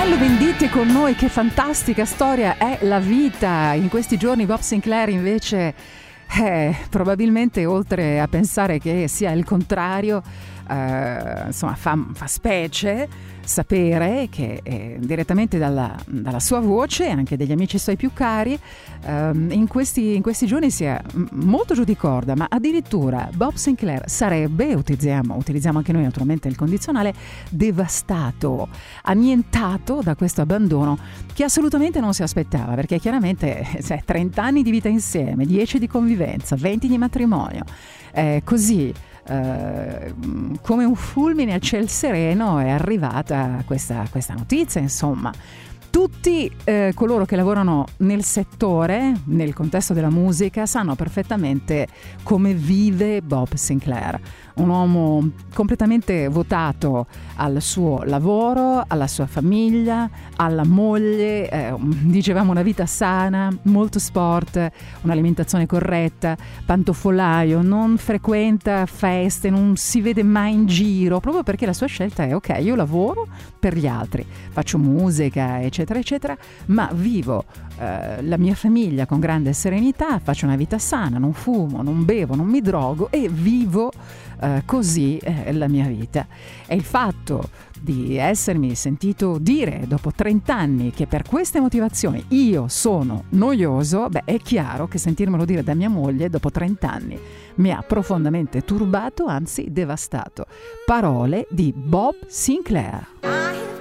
Bello Venditti con noi, che fantastica storia è la vita. In questi giorni Bob Sinclair invece, eh, probabilmente oltre a pensare che sia il contrario, eh, insomma fa, fa specie sapere che eh, direttamente dalla, dalla sua voce, anche degli amici suoi più cari, ehm, in, questi, in questi giorni si è molto giù di corda, ma addirittura Bob Sinclair sarebbe, utilizziamo, utilizziamo anche noi naturalmente il condizionale, devastato, annientato da questo abbandono che assolutamente non si aspettava, perché chiaramente eh, sai, 30 anni di vita insieme, 10 di convivenza, 20 di matrimonio, eh, così eh, come un fulmine a ciel sereno è arrivata questa, questa notizia, insomma. Tutti eh, coloro che lavorano nel settore, nel contesto della musica, sanno perfettamente come vive Bob Sinclair. Un uomo completamente votato al suo lavoro, alla sua famiglia, alla moglie, eh, dicevamo una vita sana, molto sport, un'alimentazione corretta, pantofolaio, non frequenta feste, non si vede mai in giro, proprio perché la sua scelta è ok, io lavoro per gli altri, faccio musica, eccetera, eccetera, ma vivo eh, la mia famiglia con grande serenità, faccio una vita sana, non fumo, non bevo, non mi drogo e vivo eh, così eh, la mia vita. E il fatto di essermi sentito dire dopo 30 anni che per queste motivazioni io sono noioso, beh è chiaro che sentirmelo dire da mia moglie dopo 30 anni mi ha profondamente turbato, anzi devastato. Parole di Bob Sinclair.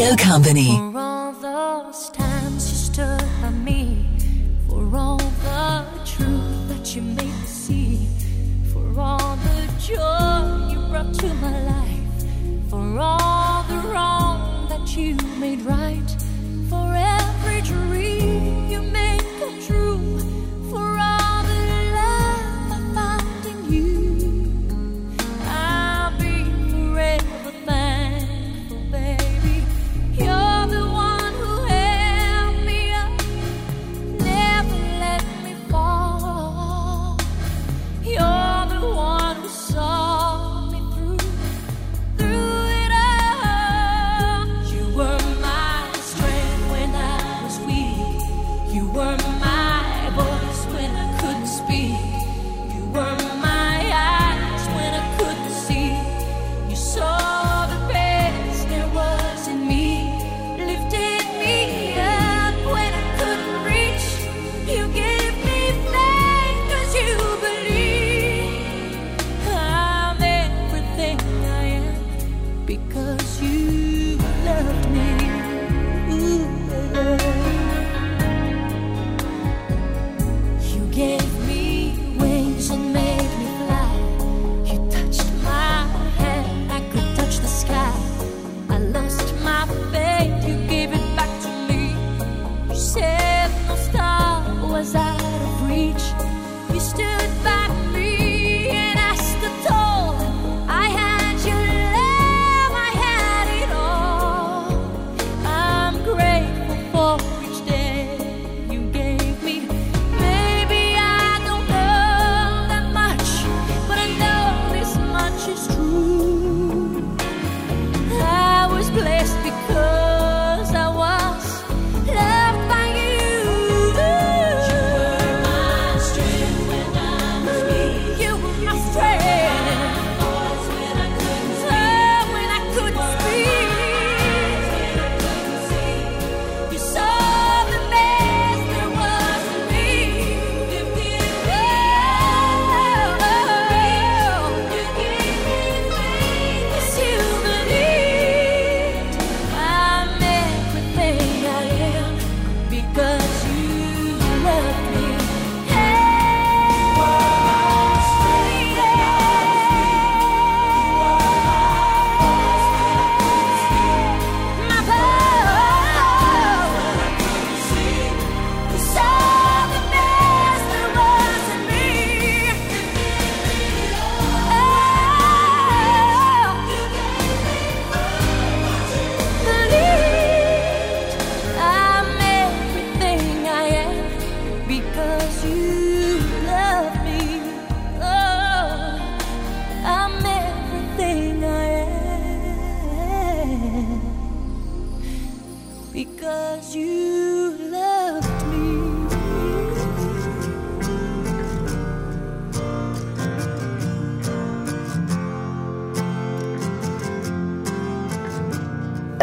Radio Company.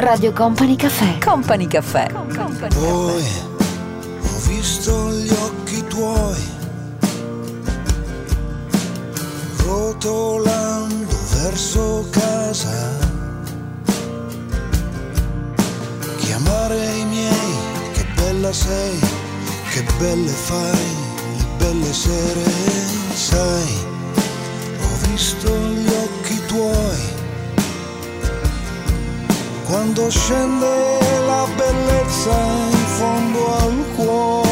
Radio Company Caffè. Company Caffè. Company Poi ho visto gli occhi tuoi rotolando verso casa. Chiamare i miei, che bella sei, che belle fai, le belle sere, sai, ho visto gli occhi tuoi quando scende la bellezza in fondo al cuore.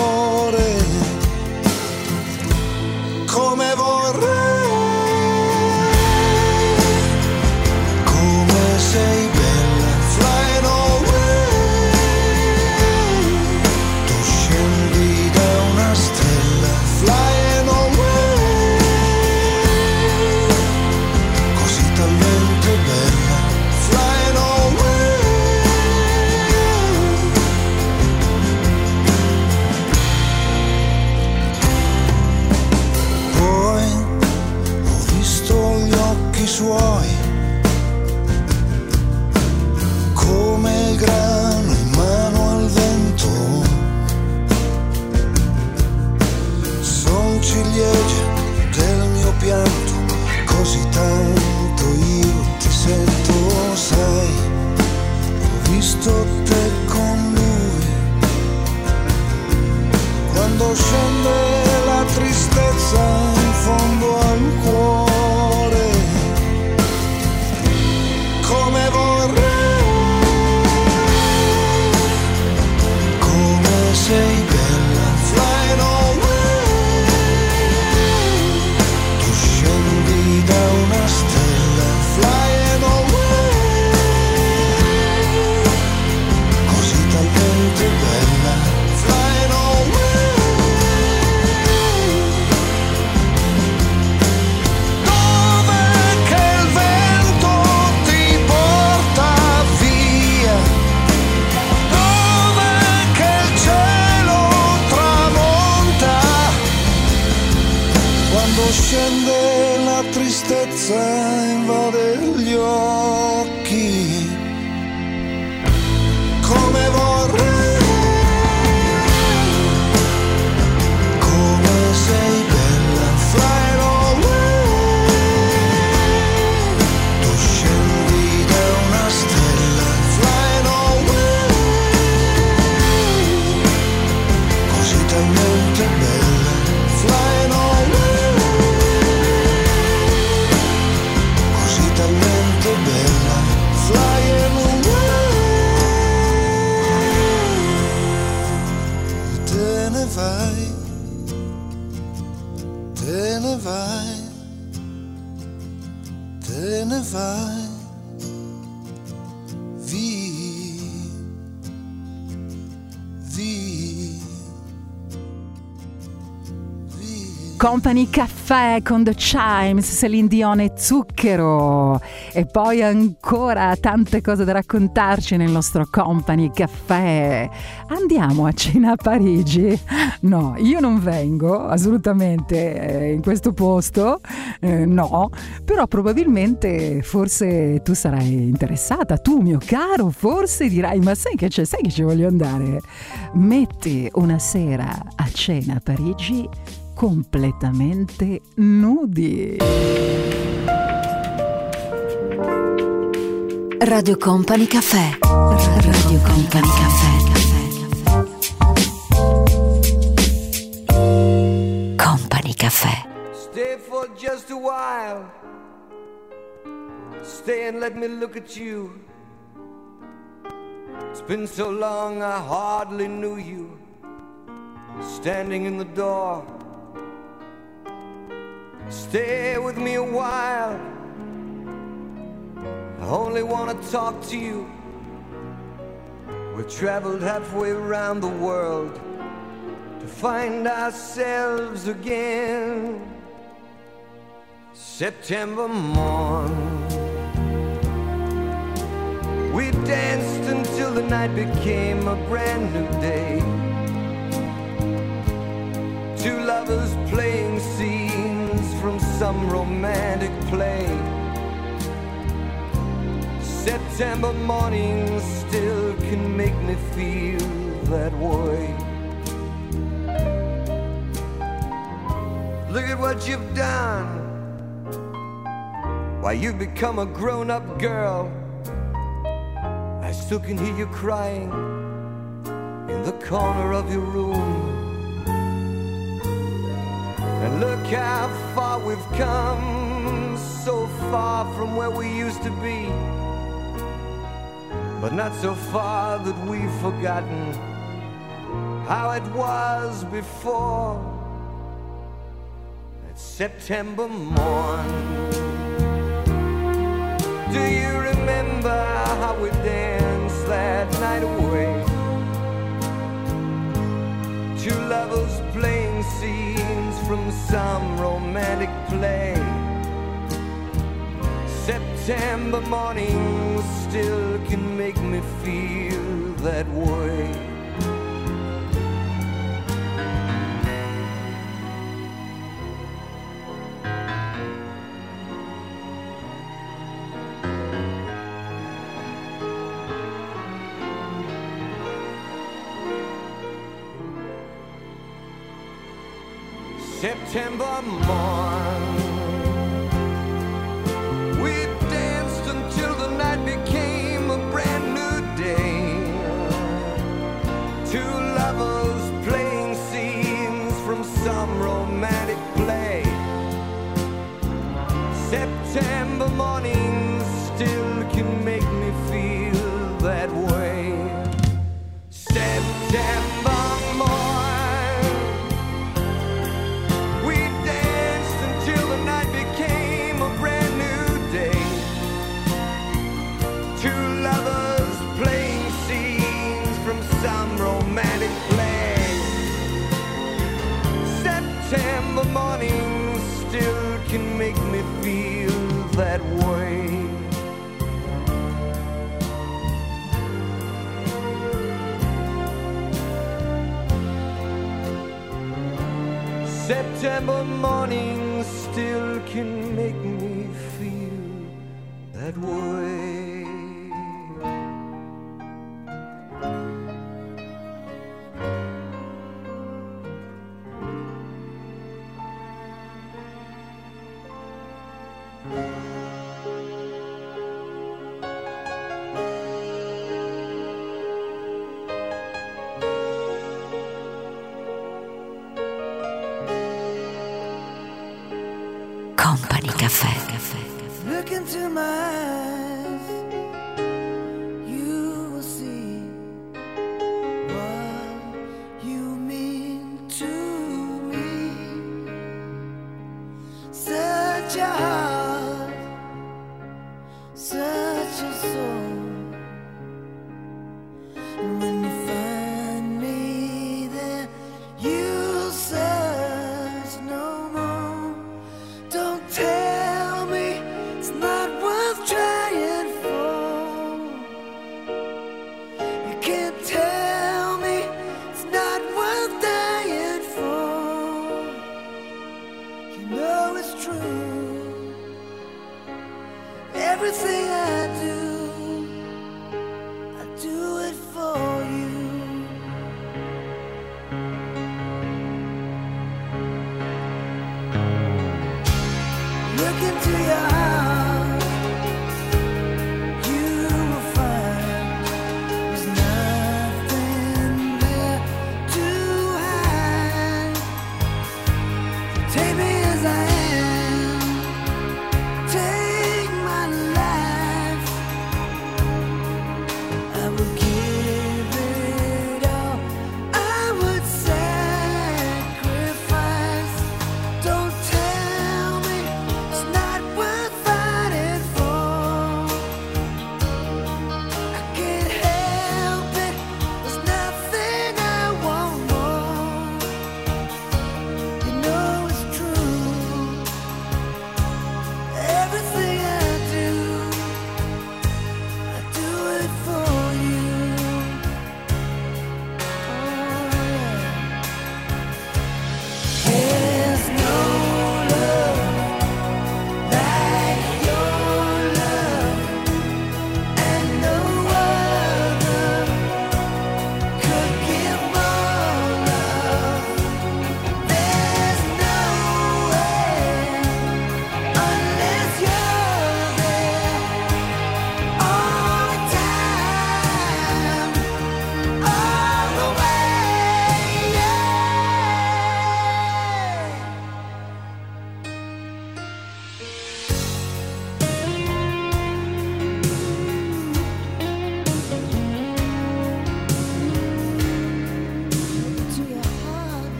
Company Caffè con The Chimes, Celine Dion e Zucchero. E poi ancora tante cose da raccontarci nel nostro Company Caffè. Andiamo a cena a Parigi? No, io non vengo assolutamente eh, in questo posto, eh, no, però probabilmente forse tu sarai interessata, tu mio caro, forse dirai ma sai che c'è, sai che ci voglio andare? Metti una sera a cena a Parigi completamente nudi. Radio Company Caffè. Radio Company Caffè. Company Caffè. Stay for just a while. Stay and let me look at you. It's been so long I hardly knew you. Standing in the door. Stay with me a while. I only want to talk to you. We've traveled halfway around the world to find ourselves again. September morn. We danced until the night became a brand new day. Two lovers playing some romantic play. September morning still can make me feel that way. Look at what you've done. Why, you've become a grown up girl. I still can hear you crying in the corner of your room. Look how far we've come, so far from where we used to be. But not so far that we've forgotten how it was before. That September morn. Do you remember how we danced that night away? Two lovers from some romantic play. September morning still can make me feel that way. September morn. would such a soul.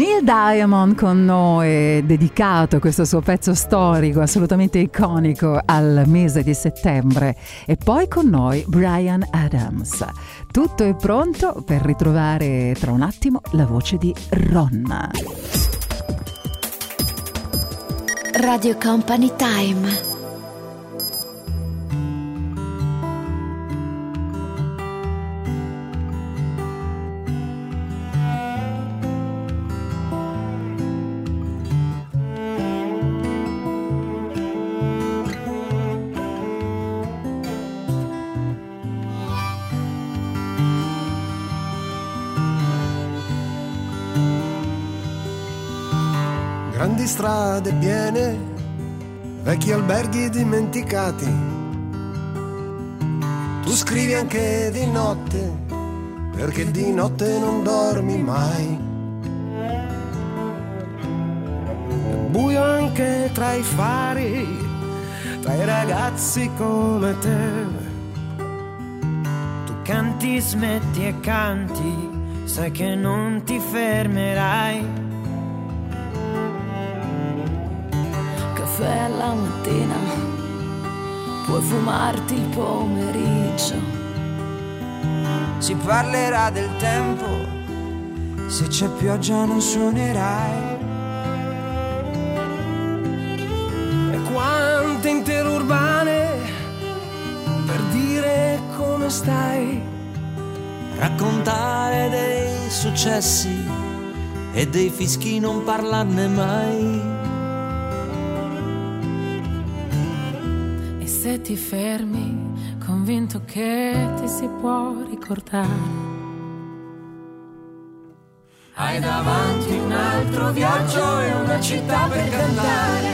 Neil Diamond con noi, dedicato questo suo pezzo storico, assolutamente iconico, al mese di settembre. E poi con noi Brian Adams. Tutto è pronto per ritrovare tra un attimo la voce di Ron. Radio Company Time. Grandi strade piene, vecchi alberghi dimenticati. Tu scrivi anche di notte, perché di notte non dormi mai. È buio anche tra i fari, tra i ragazzi come te. Tu canti, smetti e canti, sai che non ti fermerai. Caffè alla mattina, puoi fumarti il pomeriggio. Si parlerà del tempo, se c'è pioggia non suonerai. E quante interurbane per dire come stai. Raccontare dei successi e dei fischi non parlarne mai. Se ti fermi, convinto che ti si può ricordare. Hai davanti un altro viaggio e una città per cantare.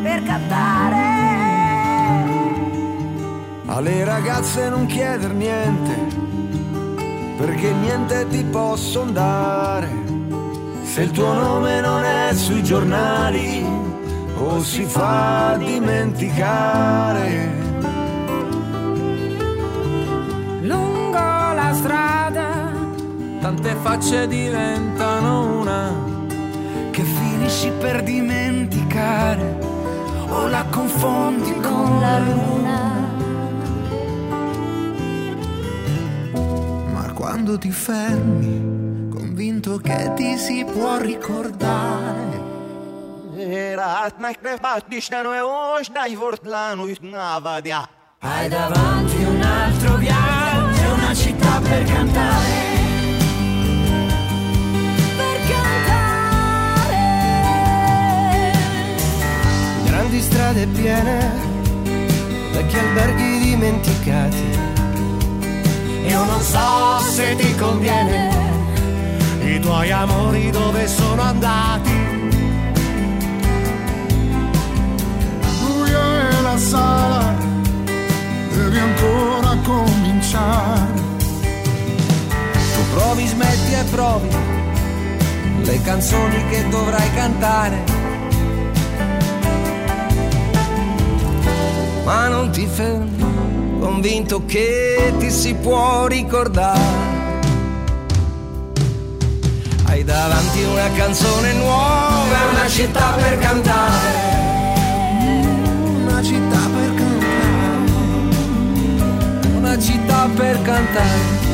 Per cantare. Alle ragazze non chieder niente, perché niente ti posson dare. Se il tuo nome non è sui giornali o si fa dimenticare. Lungo la strada, Tante facce diventano una. Che finisci per dimenticare o la confondi con la luna. Ma quando ti fermi, convinto che ti si può ricordare. Hai davanti un altro viaggio e una città per cantare. Per cantare. Grandi strade piene, vecchi alberghi dimenticati. Io non so se ti conviene, i tuoi amori dove sono andati. Sala, devi ancora cominciare. Tu provi, smetti e provi le canzoni che dovrai cantare. Ma non ti fermi, convinto che ti si può ricordare. Hai davanti una canzone nuova una città per cantare. Per cantare.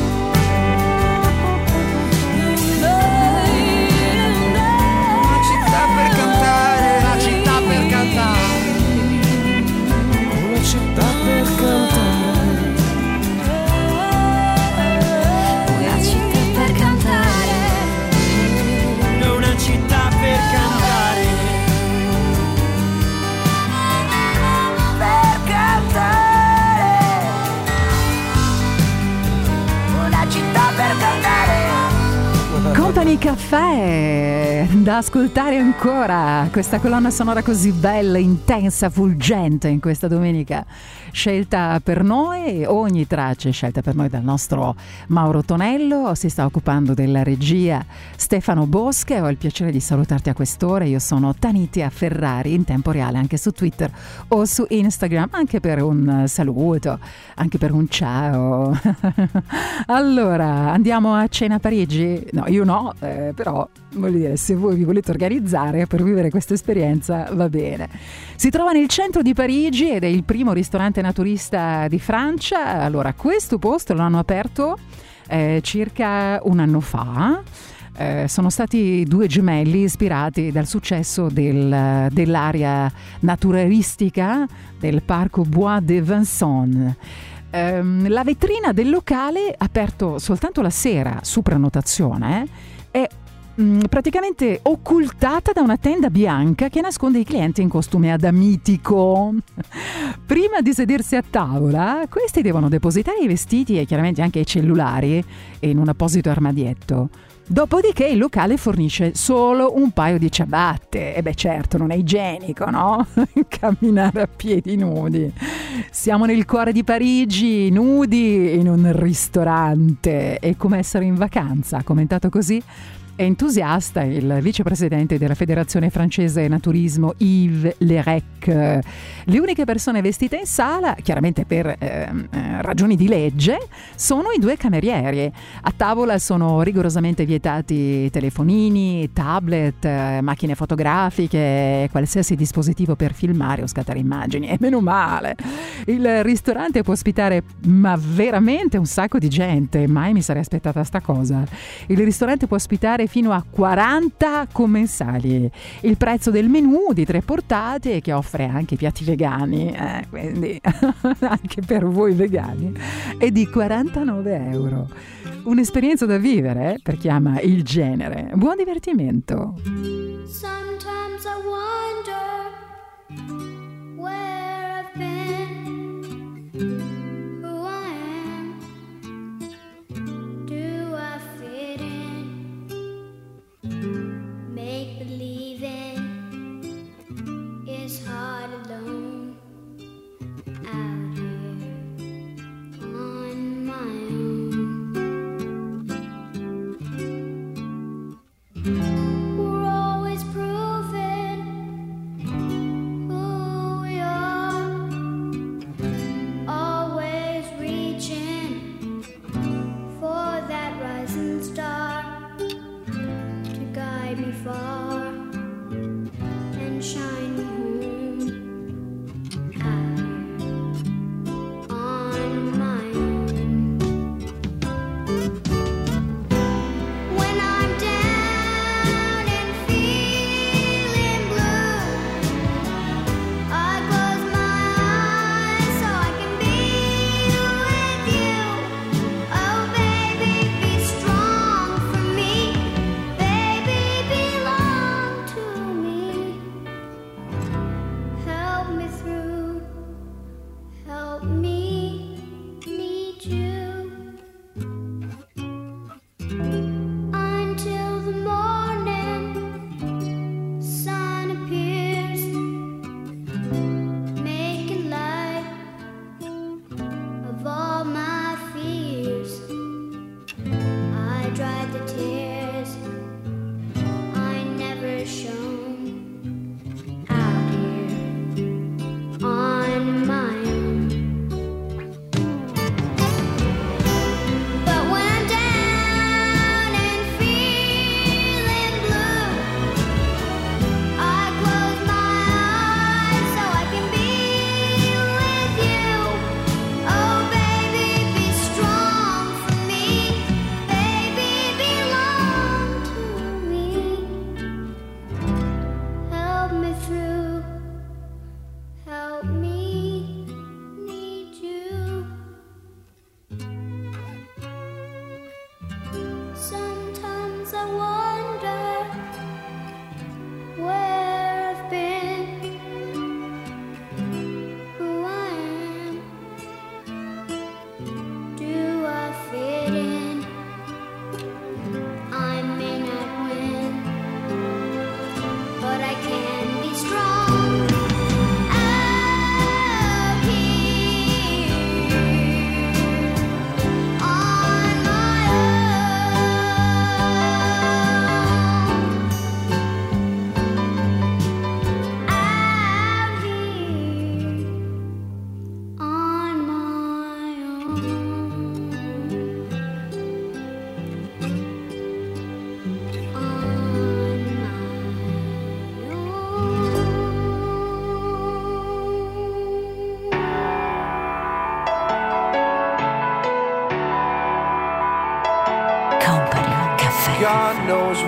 Company Caffè da ascoltare ancora questa colonna sonora così bella, intensa, fulgente in questa domenica scelta per noi, ogni traccia è scelta per noi dal nostro Mauro Tonello, si sta occupando della regia Stefano Bosche, ho il piacere di salutarti a quest'ora, io sono Tanitia Ferrari in tempo reale anche su Twitter o su Instagram, anche per un saluto, anche per un ciao. allora, andiamo a cena a Parigi? No, io no, eh, però voglio dire, se voi vi volete organizzare per vivere questa esperienza va bene. Si trova nel centro di Parigi ed è il primo ristorante naturista di Francia. Allora, questo posto l'hanno aperto eh, circa un anno fa. Eh, sono stati due gemelli ispirati dal successo del- dell'area naturalistica del parco Bois de Vincennes. Ehm, la vetrina del locale, aperto soltanto la sera su prenotazione, mm, praticamente occultata da una tenda bianca che nasconde i clienti in costume adamitico. Prima di sedersi a tavola, questi devono depositare i vestiti e chiaramente anche i cellulari in un apposito armadietto. Dopodiché il locale fornisce solo un paio di ciabatte. E beh certo, non è igienico, no? Camminare a piedi nudi. Siamo nel cuore di Parigi, nudi, in un ristorante. È come essere in vacanza, commentato così. È entusiasta il vicepresidente della Federazione Francese Naturismo Yves Lerec. Le uniche persone vestite in sala, chiaramente per ehm, eh, ragioni di legge, sono i due camerieri. A tavola sono rigorosamente vietati telefonini, tablet, eh, macchine fotografiche qualsiasi dispositivo per filmare o scattare immagini. E meno male. Il ristorante può ospitare ma veramente un sacco di gente. Mai mi sarei aspettata sta cosa. Il ristorante può ospitare fino a 40 commensali. Il prezzo del menù di tre portate che offre anche piatti vegani, eh, quindi anche per voi vegani, è di 49 euro. Un'esperienza da vivere eh, per chi ama il genere. Buon divertimento! Sometimes I wonder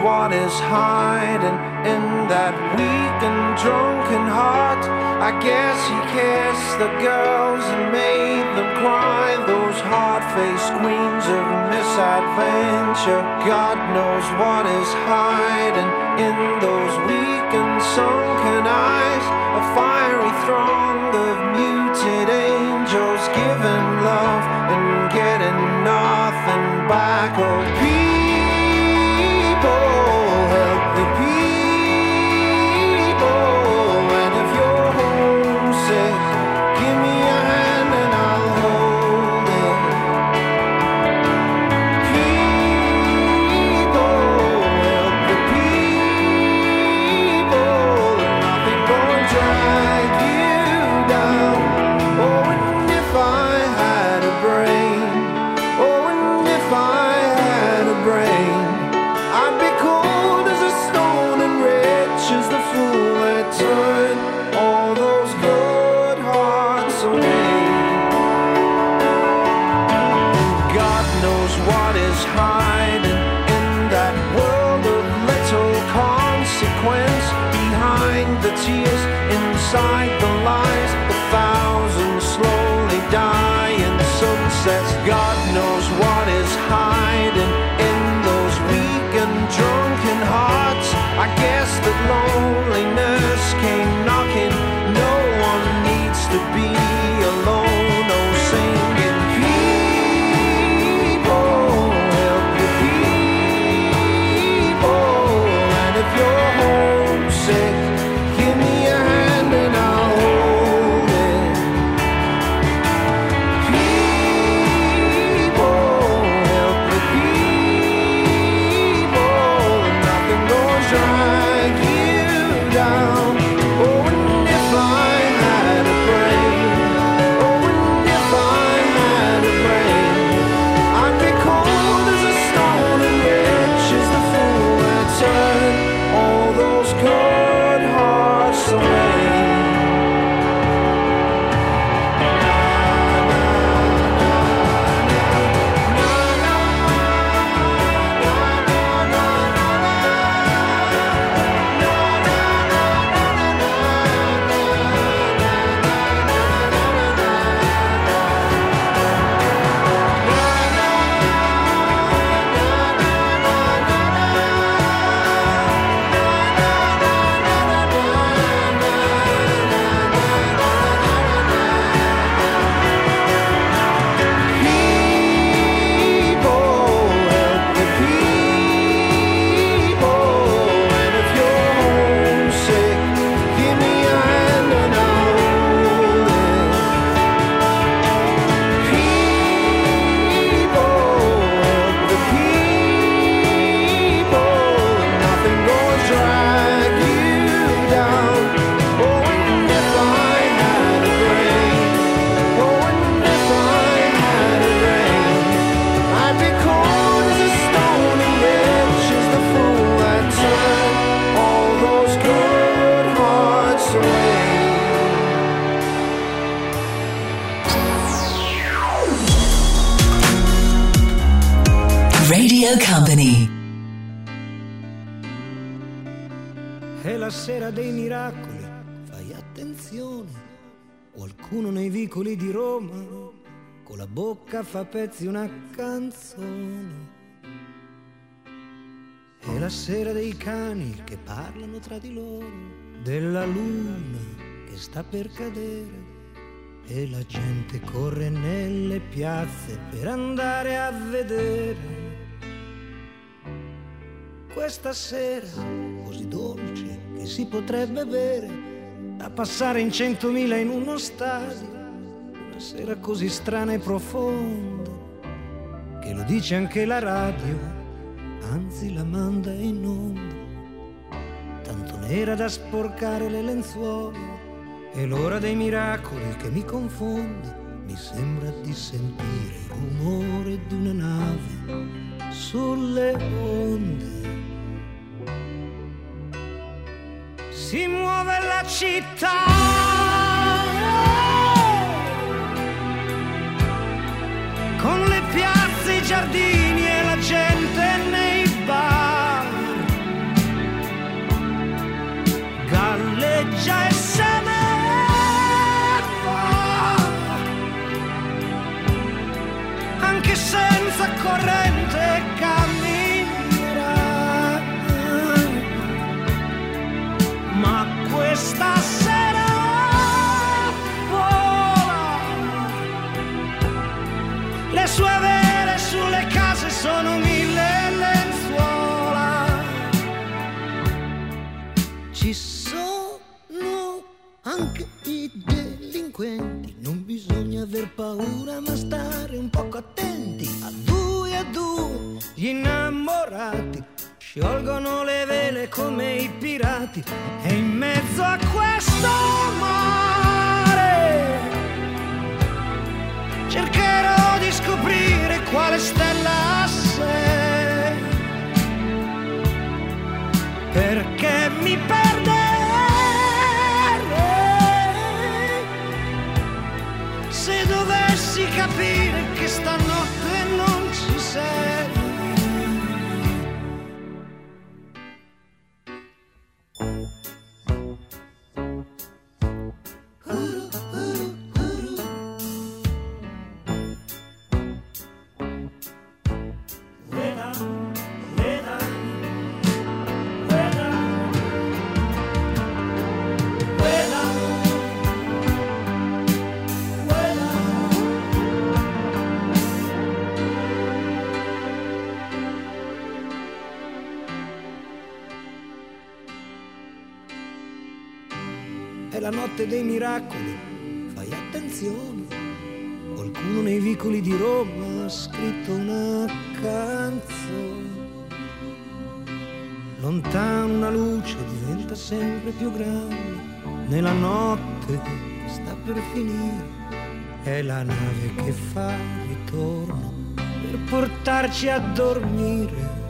what is hiding in that weak and drunken heart. I guess he kissed the girls and made them cry. Those hard-faced queens of misadventure. God knows what is hiding in those weak and sunken eyes. A fiery throng pezzi una canzone. È la sera dei cani che parlano tra di loro, della luna che sta per cadere. E la gente corre nelle piazze per andare a vedere. Questa sera così dolce che si potrebbe bere, da passare in centomila in uno stadio. Sera così strana e profonda, che lo dice anche la radio, anzi la manda in onda. Tanto nera da sporcare le lenzuola, è l'ora dei miracoli che mi confonde. Mi sembra di sentire il rumore di una nave sulle onde. si muove la città. Con le piazze, i giardini e la gente nei bar. Galleggia e se ne va. Anche senza corrente camminerà. ma questa sera anche i delinquenti, non bisogna aver paura ma stare un poco attenti. A due a due gli innamorati sciolgono le vele come i pirati. E in mezzo a questo mare cercherò di scoprire quale stella sei perché mi perderei capire che stanotte non ci sei notte dei miracoli, fai attenzione. Qualcuno nei vicoli di Roma ha scritto una canzone. Lontano una luce diventa sempre più grande, nella notte sta per finire. È la nave che fa ritorno per portarci a dormire.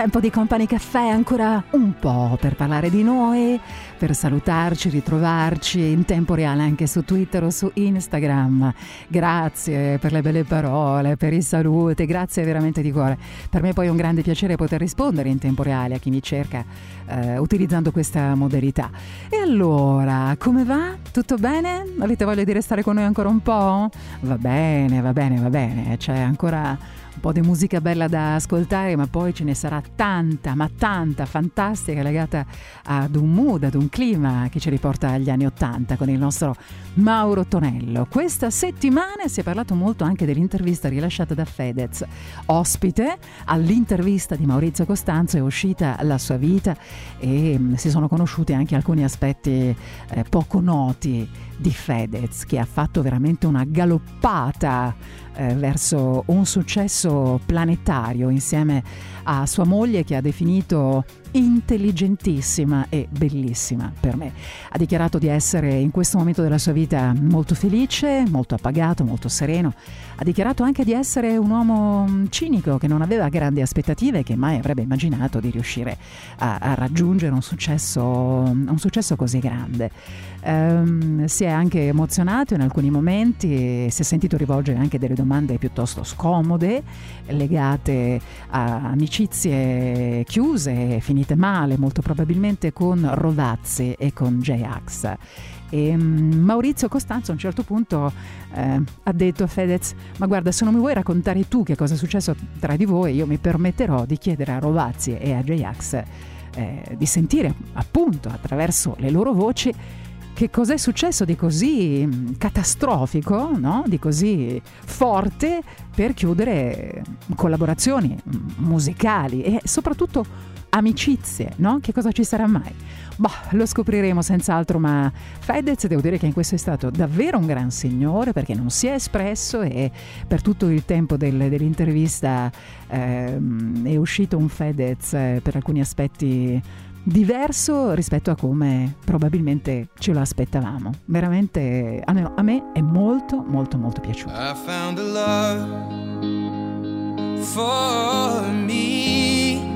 Tempo di Company Caffè, ancora un po' per parlare di noi, per salutarci, ritrovarci in tempo reale anche su Twitter o su Instagram. Grazie per le belle parole, per i saluti, grazie veramente di cuore. Per me poi è un grande piacere poter rispondere in tempo reale a chi mi cerca eh, utilizzando questa modalità. E allora, come va? Tutto bene? Avete voglia di restare con noi ancora un po'? Va bene, va bene, va bene, c'è ancora po' di musica bella da ascoltare, ma poi ce ne sarà tanta, ma tanta, fantastica, legata ad un mood, ad un clima che ci riporta agli anni Ottanta con il nostro Mauro Tonello. Questa settimana si è parlato molto anche dell'intervista rilasciata da Fedez. Ospite all'intervista di Maurizio Costanzo è uscita la sua vita e si sono conosciuti anche alcuni aspetti eh, poco noti di Fedez, che ha fatto veramente una galoppata eh, verso un successo planetario insieme a sua moglie che ha definito intelligentissima e bellissima per me. Ha dichiarato di essere in questo momento della sua vita molto felice, molto appagato, molto sereno. Ha dichiarato anche di essere un uomo mm, cinico che non aveva grandi aspettative e che mai avrebbe immaginato di riuscire a, a raggiungere un successo, un successo così grande. Ehm, si è anche emozionato in alcuni momenti, si è sentito rivolgere anche delle domande piuttosto scomode legate a amicizie chiuse, finite male, molto probabilmente con Rovazzi e con J-Ax. E mm, Maurizio Costanzo a un certo punto eh, ha detto a Fedez: Ma guarda, se non mi vuoi raccontare tu che cosa è successo tra di voi, io mi permetterò di chiedere a Rovazzi e a J-Ax eh, di sentire appunto attraverso le loro voci che cos'è successo di così mm, catastrofico, no? di così forte per chiudere collaborazioni mm, musicali e soprattutto amicizie, no? Che cosa ci sarà mai? Bah, lo scopriremo senz'altro, ma Fedez devo dire che in questo è stato davvero un gran signore perché non si è espresso e per tutto il tempo del- dell'intervista ehm, è uscito un Fedez eh, per alcuni aspetti diverso rispetto a come probabilmente ce lo aspettavamo. Veramente a me, a me è molto molto molto piaciuto. I found a love for me.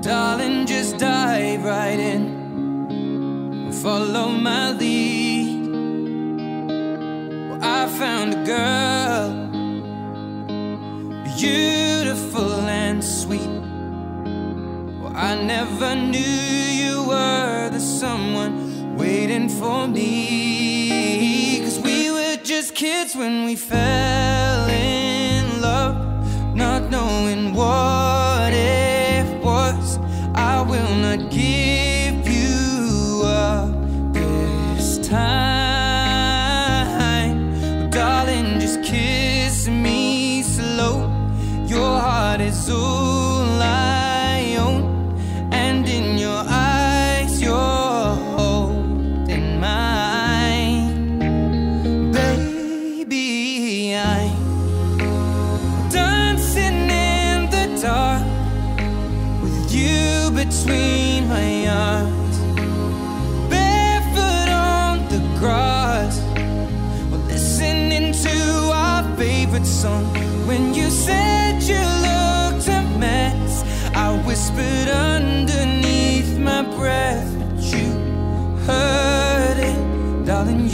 Darling, just dive right in. Follow my lead. Well, I found a girl, beautiful and sweet. I never knew you were the someone waiting for me. Cause we were just kids when we fell in love, not knowing what it was. I will not give on when you said you looked a mess. I whispered underneath my breath, but you heard it, darling.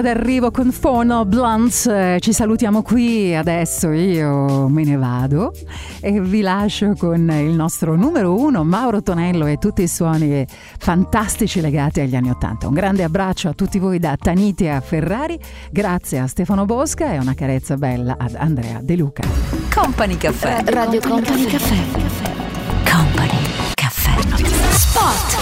Addirittura d'arrivo con Fono Blunts, Eh, ci salutiamo qui, adesso io me ne vado e vi lascio con il nostro numero uno Mauro Tonello e tutti i suoni fantastici legati agli anni Ottanta. Un grande abbraccio a tutti voi da Taniti a Ferrari, grazie a Stefano Bosca e una carezza bella ad Andrea De Luca. Company Caffè. Radio Company Caffè. Company Caffè. Spot.